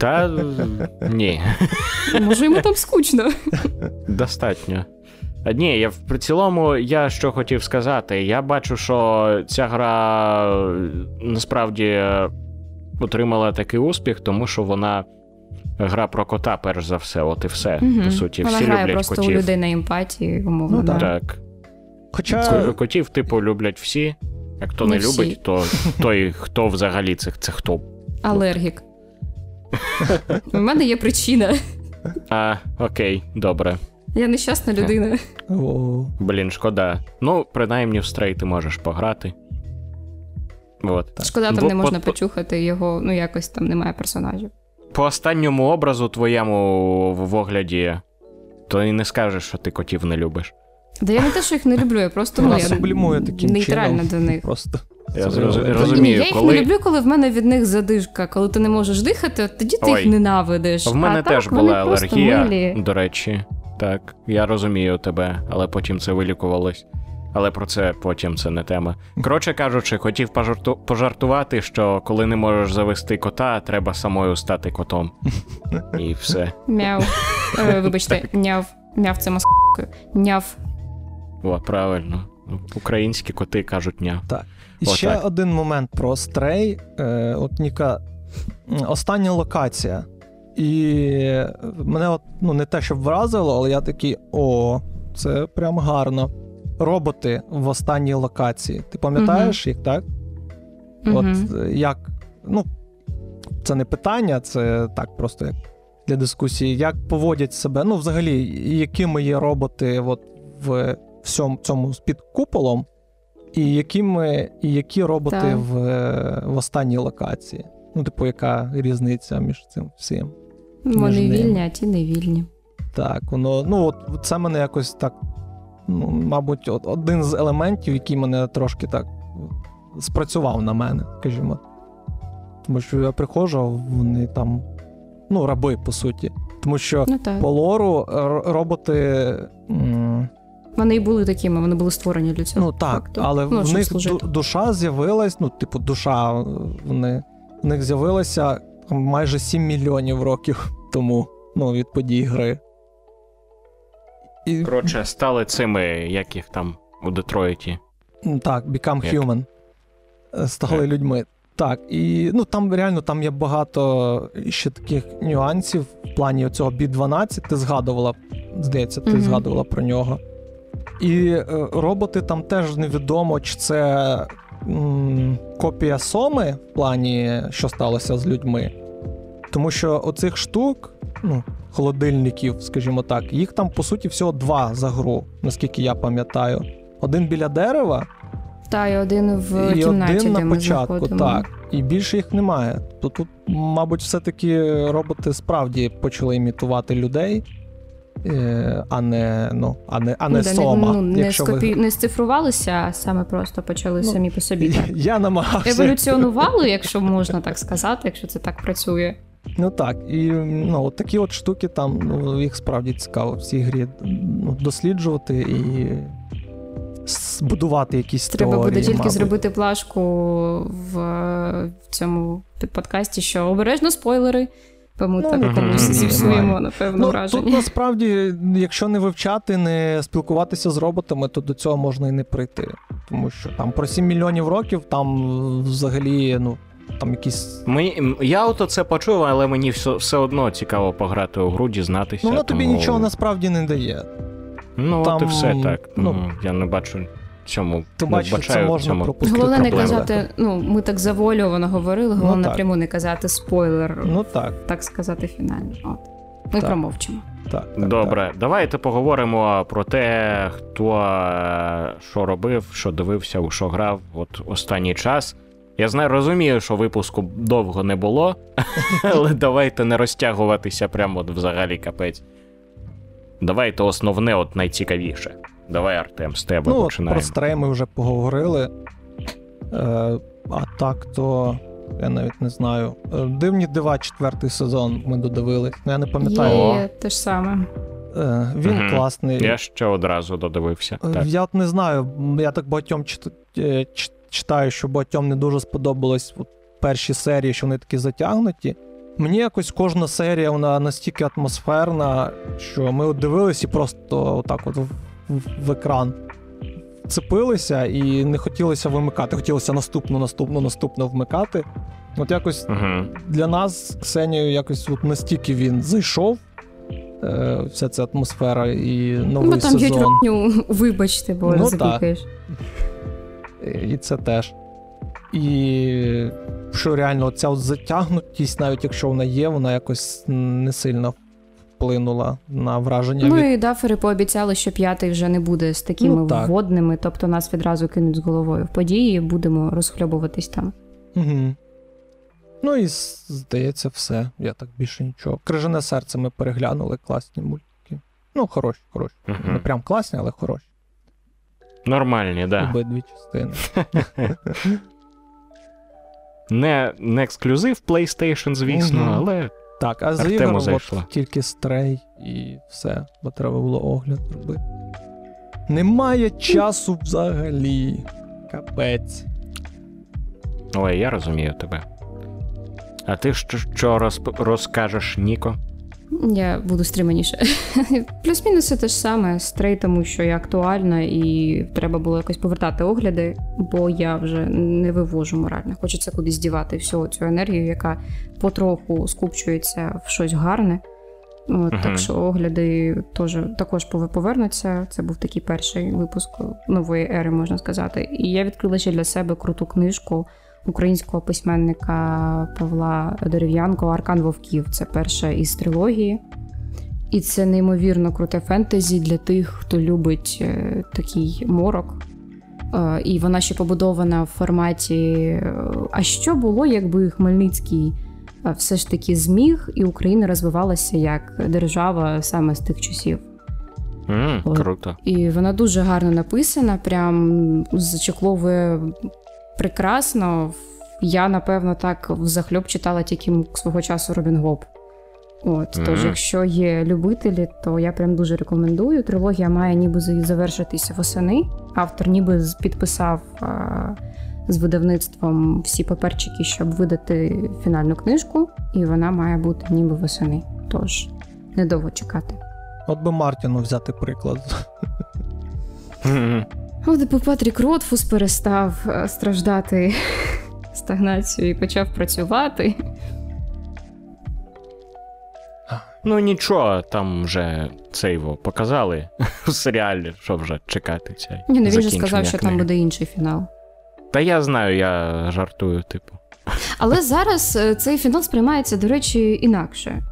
[SPEAKER 2] Та [LAUGHS] ні,
[SPEAKER 4] Може, йому там скучно.
[SPEAKER 2] достатньо. А, Ні, я в при цілому, я що хотів сказати. Я бачу, що ця гра е, насправді е, отримала такий успіх, тому що вона гра про кота, перш за все, от і все.
[SPEAKER 4] Мгм.
[SPEAKER 2] По суті,
[SPEAKER 4] Вона
[SPEAKER 2] всі
[SPEAKER 4] грає
[SPEAKER 2] люблять
[SPEAKER 4] просто
[SPEAKER 2] котів.
[SPEAKER 4] у людей на емпатії, умовно.
[SPEAKER 3] Ну,
[SPEAKER 4] да.
[SPEAKER 2] Так.
[SPEAKER 3] Хоча
[SPEAKER 2] Котів, типу, люблять всі. А хто не,
[SPEAKER 4] Не всі.
[SPEAKER 2] любить, то той, хто взагалі це, це хто.
[SPEAKER 4] Алергік. [LAUGHS] У мене є причина.
[SPEAKER 2] А, окей, добре.
[SPEAKER 4] Я нещасна людина.
[SPEAKER 2] Блін, шкода. Ну, принаймні в стрей ти можеш пограти. От.
[SPEAKER 4] Шкода, там
[SPEAKER 2] Бо
[SPEAKER 4] не можна
[SPEAKER 2] по- по-
[SPEAKER 4] почухати його, ну якось там немає персонажів.
[SPEAKER 2] По останньому образу твоєму в огляді, то і не скажеш, що ти котів не любиш.
[SPEAKER 4] Да я не те, що їх не люблю, я просто ну, я
[SPEAKER 3] таким
[SPEAKER 4] нейтральна
[SPEAKER 3] чином.
[SPEAKER 4] до них.
[SPEAKER 3] Просто.
[SPEAKER 2] Я розумію,
[SPEAKER 4] я їх
[SPEAKER 2] коли-
[SPEAKER 4] не люблю, коли в мене від них задишка. Коли ти не можеш дихати, тоді ти
[SPEAKER 2] Ой.
[SPEAKER 4] їх ненавидиш.
[SPEAKER 2] В мене
[SPEAKER 4] а
[SPEAKER 2] теж
[SPEAKER 4] так,
[SPEAKER 2] була алергія,
[SPEAKER 4] милі.
[SPEAKER 2] до речі. Так, я розумію тебе, але потім це вилікувалось. Але про це потім це не тема. Коротше кажучи, хотів пожарту- пожартувати, що коли не можеш завести кота, треба самою стати котом. І все.
[SPEAKER 4] Мяу. Е, Вибачте, няв. Мяв це маскою. Няв.
[SPEAKER 2] О, правильно. Українські коти кажуть ня.
[SPEAKER 3] І
[SPEAKER 2] Отак.
[SPEAKER 3] ще один момент про стрей. Е, от Ніка, остання локація. І мене от, ну, не те, щоб вразило, але я такий: о, це прям гарно. Роботи в останній локації. Ти пам'ятаєш їх, так? От
[SPEAKER 4] Мгм.
[SPEAKER 3] е, як, ну, це не питання, це так просто як для дискусії. Як поводять себе, ну, взагалі, якими є роботи от в всьому цьому під куполом, і якими, і які роботи
[SPEAKER 4] Так.
[SPEAKER 3] в, в останній локації. Ну, типу, яка різниця між цим всім?
[SPEAKER 4] Вони вільні, а ті не вільні.
[SPEAKER 3] Так, воно, ну, от це мене якось так, ну, мабуть, от, один з елементів, який мене трошки так спрацював на мене, скажімо. Тому що я приходжу, вони там, ну, раби, по суті. Тому що
[SPEAKER 4] Ну так.
[SPEAKER 3] по лору роботи. м,
[SPEAKER 4] Вони і були такими, вони були створені для цього.
[SPEAKER 3] Ну так,
[SPEAKER 4] факту.
[SPEAKER 3] але
[SPEAKER 4] ну,
[SPEAKER 3] в них
[SPEAKER 4] служити.
[SPEAKER 3] душа з'явилась, ну, типу, душа е, вони, в них з'явилася майже 7 мільйонів років тому, ну, від подій гри. І,
[SPEAKER 2] Коротше, стали цими, як їх там у Детройті.
[SPEAKER 3] Так, Become
[SPEAKER 2] Як?
[SPEAKER 3] Human. Е, Стали
[SPEAKER 2] Так.
[SPEAKER 3] людьми. Так, і ну там реально там є багато ще таких нюансів в плані цього B12. Ти згадувала, здається, ти
[SPEAKER 4] Мгм.
[SPEAKER 3] згадувала про нього. І е, роботи там теж невідомо, чи це копія Соми в плані, що сталося з людьми. Тому що оцих штук, ну, холодильників, скажімо так, їх там по суті всього два за гру, наскільки я пам'ятаю. Один біля дерева,
[SPEAKER 4] Та, і один в
[SPEAKER 3] і
[SPEAKER 4] кімнаті,
[SPEAKER 3] один
[SPEAKER 4] де
[SPEAKER 3] на
[SPEAKER 4] ми
[SPEAKER 3] початку,
[SPEAKER 4] заходимо.
[SPEAKER 3] так. І більше їх немає. То тут, мабуть, все-таки роботи справді почали імітувати людей, а не, ну, а не, а не
[SPEAKER 4] да,
[SPEAKER 3] сома.
[SPEAKER 4] ну, не,
[SPEAKER 3] якщо
[SPEAKER 4] скопі...
[SPEAKER 3] ви...
[SPEAKER 4] не сцифрувалися, а саме просто почали
[SPEAKER 3] Ну,
[SPEAKER 4] самі по собі. так.
[SPEAKER 3] Я намагався.
[SPEAKER 4] Еволюціонували, якщо можна так сказати, якщо це так працює.
[SPEAKER 3] Ну так, і ну, от такі от штуки там, ну, їх справді цікаво в цій грі ну, досліджувати і збудувати якісь
[SPEAKER 4] Треба
[SPEAKER 3] теорії,
[SPEAKER 4] буде тільки
[SPEAKER 3] мабуть.
[SPEAKER 4] зробити плашку в, в цьому подкасті, що обережно спойлери. Тому
[SPEAKER 3] Ну,
[SPEAKER 4] так комусь
[SPEAKER 2] мгм,
[SPEAKER 4] зіпсуємо, напевно,
[SPEAKER 3] Ну,
[SPEAKER 4] враження.
[SPEAKER 3] тут насправді, якщо не вивчати, не спілкуватися з роботами, то до цього можна і не прийти. Тому що там про 7 мільйонів років там взагалі, ну, там якісь.
[SPEAKER 2] Мені, я ото це почув, але мені все, все одно цікаво пограти у гру, дізнатися.
[SPEAKER 3] Ну, воно тобі
[SPEAKER 2] тому-
[SPEAKER 3] нічого насправді не дає.
[SPEAKER 2] Ну, от і все так.
[SPEAKER 3] ну,
[SPEAKER 2] Ну, я не бачу цьому. Не
[SPEAKER 3] це можна
[SPEAKER 2] цьому.
[SPEAKER 3] пропустити.
[SPEAKER 4] Головне не казати, ну, ми так завуальовано говорили, головне
[SPEAKER 3] Ну,
[SPEAKER 4] напряму не казати спойлер,
[SPEAKER 3] Ну так,
[SPEAKER 4] так сказати, фінально. От. Ми
[SPEAKER 3] Так.
[SPEAKER 4] промовчимо.
[SPEAKER 3] так. так
[SPEAKER 2] Добре, давайте поговоримо про те, хто е, що робив, що дивився, у що грав от останній час. Я знаю, розумію, що випуску довго не було, [LAUGHS] але давайте не розтягуватися прямо от взагалі капець. Давайте основне, от найцікавіше. Давай, Артем, з тебе
[SPEAKER 3] Ну,
[SPEAKER 2] починаємо.
[SPEAKER 3] про стрей ми вже поговорили. Е, а так, то я навіть не знаю. Е, Дивні дива, четвертий сезон ми додивились. Ну, я не пам'ятаю.
[SPEAKER 4] Є те ж саме.
[SPEAKER 3] Е, він
[SPEAKER 2] Мгм.
[SPEAKER 3] класний.
[SPEAKER 2] Я ще одразу додивився.
[SPEAKER 3] Е,
[SPEAKER 2] Так.
[SPEAKER 3] Я от не знаю, я так багатьом чит- е, читаю, що багатьом не дуже сподобалось от перші серії, що вони такі затягнуті. Мені якось кожна серія вона настільки атмосферна, що ми от дивились і просто отак от в, екран вцепилися і не хотілося вимикати. Хотілося наступну, наступну, наступну вмикати. От якось
[SPEAKER 2] Угу.
[SPEAKER 3] для нас з Ксенією якось от настільки він зайшов. е, Вся ця атмосфера і новий
[SPEAKER 4] Ну, там
[SPEAKER 3] сезон.
[SPEAKER 4] ротню, вибачте, бо
[SPEAKER 3] Ну,
[SPEAKER 4] запікаєш.
[SPEAKER 3] І це теж. І що реально ця от затягнутість, навіть якщо вона є, вона якось не сильно вплинула на враження.
[SPEAKER 4] Ну
[SPEAKER 3] від...
[SPEAKER 4] і дафери пообіцяли, що п'ятий вже не буде з такими
[SPEAKER 3] Ну, так.
[SPEAKER 4] водними, тобто нас відразу кинуть з головою в події, будемо розхльобуватись там.
[SPEAKER 3] Угу. Ну і здається, все. Я так більше нічого. Крижане серце ми переглянули, класні мультики. Ну, хороші, хороші. Не прям класні, але хороші.
[SPEAKER 2] Нормальні, да.
[SPEAKER 3] Обидві частини. [LAUGHS]
[SPEAKER 2] Не, не ексклюзив PlayStation, звісно,
[SPEAKER 3] Мгм.
[SPEAKER 2] але
[SPEAKER 3] Так, а з
[SPEAKER 2] Ігорем
[SPEAKER 3] от тільки стрей і все, бо треба було огляд робити. Немає часу взагалі. Капець.
[SPEAKER 2] ой, я розумію тебе. А ти що, що розп- розкажеш, Ніко?
[SPEAKER 4] Я буду стриманіше. [LAUGHS] Плюс-мінус те ж саме стрей, тому що я актуальна і треба було якось повертати огляди, бо я вже не вивожу морально. Хочеться кудись дівати всю цю енергію, яка потроху скупчується в щось гарне. От,
[SPEAKER 2] Мгм.
[SPEAKER 4] Так що огляди теж, також повернуться. Це був такий перший випуск нової ери, можна сказати. І я відкрила ще для себе круту книжку українського письменника Павла Дерев'янко Аркан Вовків. Це перша із трилогії. І це неймовірно круте фентезі для тих, хто любить е, такий морок. Е, і вона ще побудована в форматі. е, А що було, якби Хмельницький все ж таки зміг, і Україна розвивалася як держава саме з тих часів. От.
[SPEAKER 2] круто.
[SPEAKER 4] І вона дуже гарно написана, прям зачекловує прекрасно. Я, напевно, так взахльоб читала тільки свого часу Робін Гоп. От, тож, якщо є любителі, то я прям дуже рекомендую. Трилогія має ніби завершитися восени. Автор ніби підписав а, з видавництвом всі паперчики, щоб видати фінальну книжку, і вона має бути ніби восени. Тож недовго чекати.
[SPEAKER 3] От би Мартіну взяти приклад. [LAUGHS]
[SPEAKER 4] От Патрік Ротфус перестав е, страждати [LAUGHS] стагнацією і почав працювати.
[SPEAKER 2] Ну нічого, там вже це його показали [LAUGHS] в серіалі, що вже чекати. Цей
[SPEAKER 4] Ні, ну він же сказав, що там буде інший фінал.
[SPEAKER 2] Та я знаю, я жартую, типу.
[SPEAKER 4] Але зараз е, цей фінал сприймається, до речі, інакше.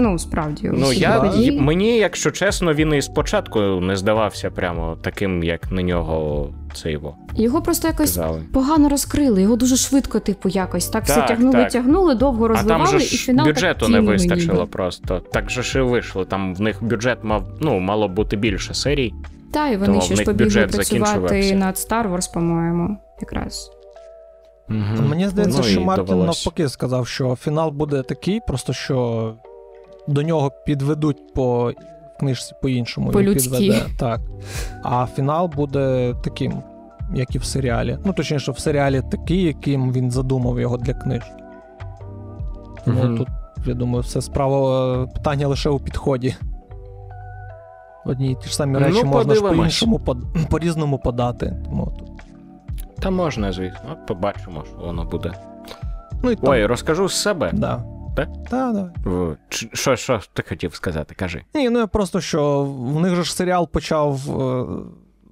[SPEAKER 4] Ну, справді,
[SPEAKER 2] Ну, я,
[SPEAKER 4] події.
[SPEAKER 2] мені, якщо чесно, він і спочатку не здавався прямо таким, як на нього це його
[SPEAKER 4] його просто якось
[SPEAKER 2] казали.
[SPEAKER 4] погано розкрили. Його дуже швидко, типу, якось так, все тягнули,
[SPEAKER 2] так.
[SPEAKER 4] тягнули, довго
[SPEAKER 2] А там же
[SPEAKER 4] і
[SPEAKER 2] ж
[SPEAKER 4] фінал
[SPEAKER 2] бюджету
[SPEAKER 4] так
[SPEAKER 2] не вистачило
[SPEAKER 4] ніби.
[SPEAKER 2] просто. Так же ж і вийшло. Там в них бюджет мав, ну, мало бути більше серій.
[SPEAKER 4] Та, і вони ще ж побігли
[SPEAKER 2] бюджет
[SPEAKER 4] працювати над Star Wars, по-моєму, якраз.
[SPEAKER 2] Мгм.
[SPEAKER 3] Мені здається,
[SPEAKER 2] Ну,
[SPEAKER 3] що
[SPEAKER 2] і
[SPEAKER 3] Мартін
[SPEAKER 2] довелось.
[SPEAKER 3] навпаки сказав, що фінал буде такий, просто що до нього підведуть по в книжці по-іншому.
[SPEAKER 4] По-людськи.
[SPEAKER 3] підведе, Так. А фінал буде таким, як і в серіалі. Ну, точніше, в серіалі такий, яким він задумав його для книжки. Тому
[SPEAKER 2] Мгм.
[SPEAKER 3] тут, я думаю, все справа е, питання лише у підході. Одні й ті ж самі
[SPEAKER 2] Ну,
[SPEAKER 3] речі можна ж по-іншому, по-різному подати. Тому тут.
[SPEAKER 2] Та можна, звісно. Побачимо, що воно буде.
[SPEAKER 3] Ну і там,
[SPEAKER 2] Ой, розкажу з себе.
[SPEAKER 3] да.
[SPEAKER 2] Так?
[SPEAKER 3] Та, давай.
[SPEAKER 2] Що, що ти хотів сказати? Кажи.
[SPEAKER 3] Ні, ну я просто що в них же ж серіал почав е,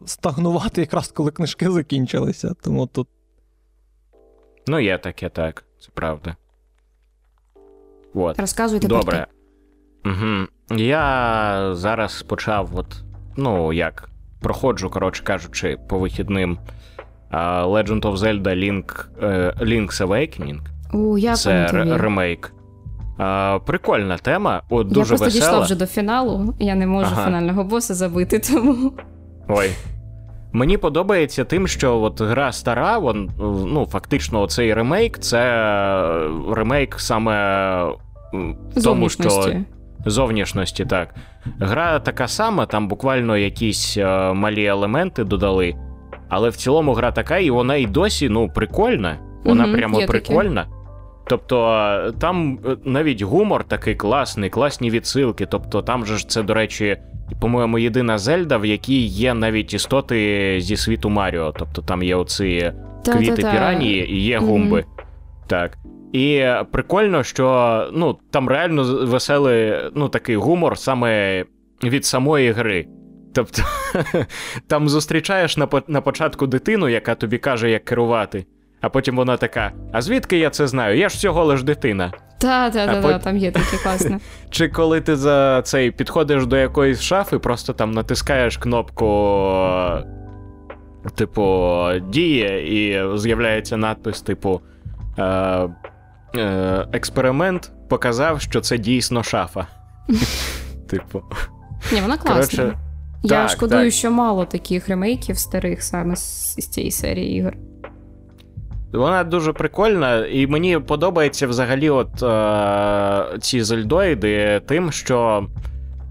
[SPEAKER 3] стагнувати якраз коли книжки закінчилися. Тому тут
[SPEAKER 2] Ну, є таке, так, це правда. От.
[SPEAKER 4] Розказуйте
[SPEAKER 2] Добре. Угу. Я зараз почав, от, ну, як, проходжу, коротше кажучи, по вихідним Legend of Zelda Link, е, Link's Awakening.
[SPEAKER 4] О, як
[SPEAKER 2] Це ремейк. А, прикольна тема, от дуже
[SPEAKER 4] я просто
[SPEAKER 2] весела.
[SPEAKER 4] дійшла вже до фіналу, я не можу
[SPEAKER 2] Ага.
[SPEAKER 4] фінального боса забити, тому.
[SPEAKER 2] Ой. Мені подобається тим, що от гра стара, вон, ну, фактично, цей ремейк це ремейк саме тому, що
[SPEAKER 4] Зовнішності.
[SPEAKER 2] так. Гра така сама, там буквально якісь е, малі елементи додали. Але в цілому гра така, і вона і досі ну, прикольна. Вона
[SPEAKER 4] Мгм,
[SPEAKER 2] прямо
[SPEAKER 4] є таке.
[SPEAKER 2] Тобто там е, навіть гумор такий класний, класні відсилки. Тобто там же ж це, до речі, по-моєму, єдина Зельда, в якій є навіть істоти зі світу Маріо. Тобто там є оці квіти піранії і є гумби. Так. І прикольно, що ну, там реально веселий ну, такий гумор саме від самої гри. Тобто, [LAUGHS] там зустрічаєш на, на початку дитину, яка тобі каже, як керувати. А потім вона така: А звідки я це знаю? Я ж всього лиш дитина.
[SPEAKER 4] Та, та, та, та, там є таке класне. [LAUGHS]
[SPEAKER 2] Чи коли ти за цей підходиш до якоїсь шафи, просто там натискаєш кнопку, типу, діє, і з'являється надпис, типу. Е, е, експеримент показав, що це дійсно шафа. [LAUGHS] Типу.
[SPEAKER 4] Ні, вона класна.
[SPEAKER 2] Коротше,
[SPEAKER 4] Я
[SPEAKER 2] так,
[SPEAKER 4] шкодую,
[SPEAKER 2] так.
[SPEAKER 4] що мало таких ремейків старих саме з, з цієї серії ігор.
[SPEAKER 2] Вона дуже прикольна, і мені подобається взагалі от е, ці зельдоїди тим, що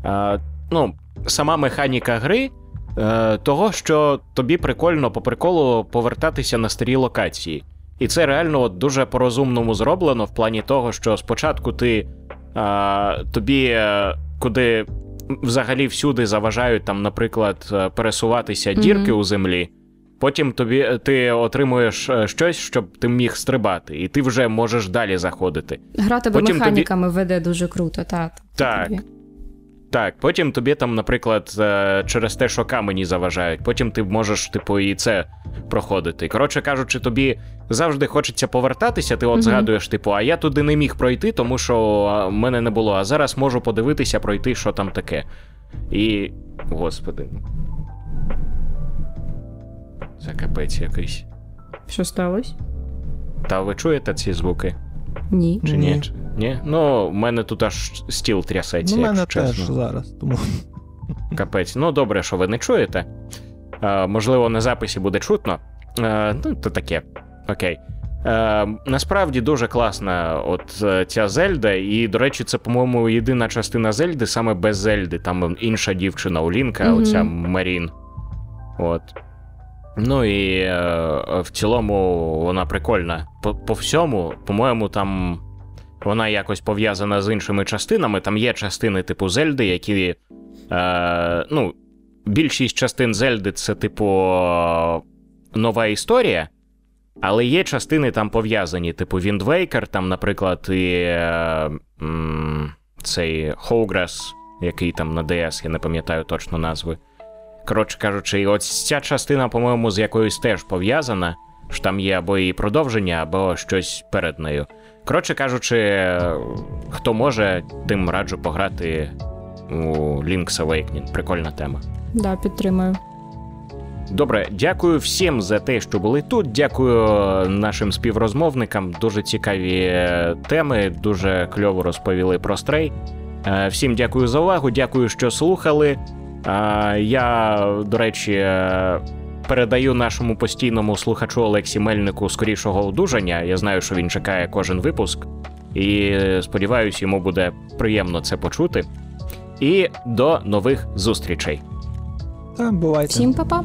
[SPEAKER 2] е, ну, сама механіка гри. е, Того, що тобі прикольно по приколу повертатися на старі локації. І це реально от дуже по-розумному зроблено в плані того, що спочатку ти е, тобі е, куди взагалі всюди заважають, там, наприклад, е, пересуватися
[SPEAKER 4] Мгм.
[SPEAKER 2] дірки у землі. Потім тобі ти отримуєш е, щось, щоб ти міг стрибати, і ти вже можеш далі заходити.
[SPEAKER 4] Гра тебе
[SPEAKER 2] Потім
[SPEAKER 4] механіками веде дуже круто, та,
[SPEAKER 2] Так.
[SPEAKER 4] тобі.
[SPEAKER 2] Так, потім тобі там, наприклад, е, через те, що камені заважають, потім ти можеш, типу, і це проходити. Коротше кажучи, тобі завжди хочеться повертатися. Ти от
[SPEAKER 4] Мгм.
[SPEAKER 2] згадуєш, типу, а я туди не міг пройти, тому що а, мене не було. А зараз можу подивитися, пройти, що там таке. І. Господи. Це капець якийсь.
[SPEAKER 4] Що сталося?
[SPEAKER 2] Та ви чуєте ці звуки?
[SPEAKER 4] Ні.
[SPEAKER 2] Чи ні?
[SPEAKER 3] Ні.
[SPEAKER 2] Ні? Ну, в мене тут аж стіл трясеться.
[SPEAKER 3] Ну, у мене
[SPEAKER 2] якщо
[SPEAKER 3] теж
[SPEAKER 2] чесно.
[SPEAKER 3] зараз. Тому
[SPEAKER 2] Капець. Ну, добре, що ви не чуєте. Е, можливо, на записі буде чутно. Е, ну, то таке. Окей. Е, насправді дуже класна от е, ця Зельда, і, до речі, це, по-моєму, єдина частина Зельди саме без Зельди. Там інша дівчина у Лінка,
[SPEAKER 4] Мгм.
[SPEAKER 2] оця Марін. От. Ну і е, в цілому вона прикольна. По, по всьому, по-моєму, там вона якось пов'язана з іншими частинами. Там є частини типу Зельди, які. Е, ну, більшість частин Зельди це, типу, нова історія. Але є частини там пов'язані, типу Waker, там, наприклад, і е, м, цей Хоуграс, який там на DS, я не пам'ятаю точно назви. Коротше кажучи, і от ця частина, по-моєму, з якоюсь теж пов'язана, що там є або її продовження, або щось перед нею. Коротше кажучи, хто може, тим раджу пограти у Link's Awakening. Прикольна тема.
[SPEAKER 4] Да, підтримую.
[SPEAKER 2] Добре, дякую всім за те, що були тут. Дякую нашим співрозмовникам. Дуже цікаві е, теми, дуже кльово розповіли про стрей. Всім дякую за увагу, дякую, що слухали. Е, Я, до речі, е, передаю нашому постійному слухачу Олексі Мельнику скорішого одужання. Я знаю, що він чекає кожен випуск, і сподіваюся, йому буде приємно це почути. І до нових зустрічей.
[SPEAKER 3] та, бувайте.
[SPEAKER 4] Всім па-па!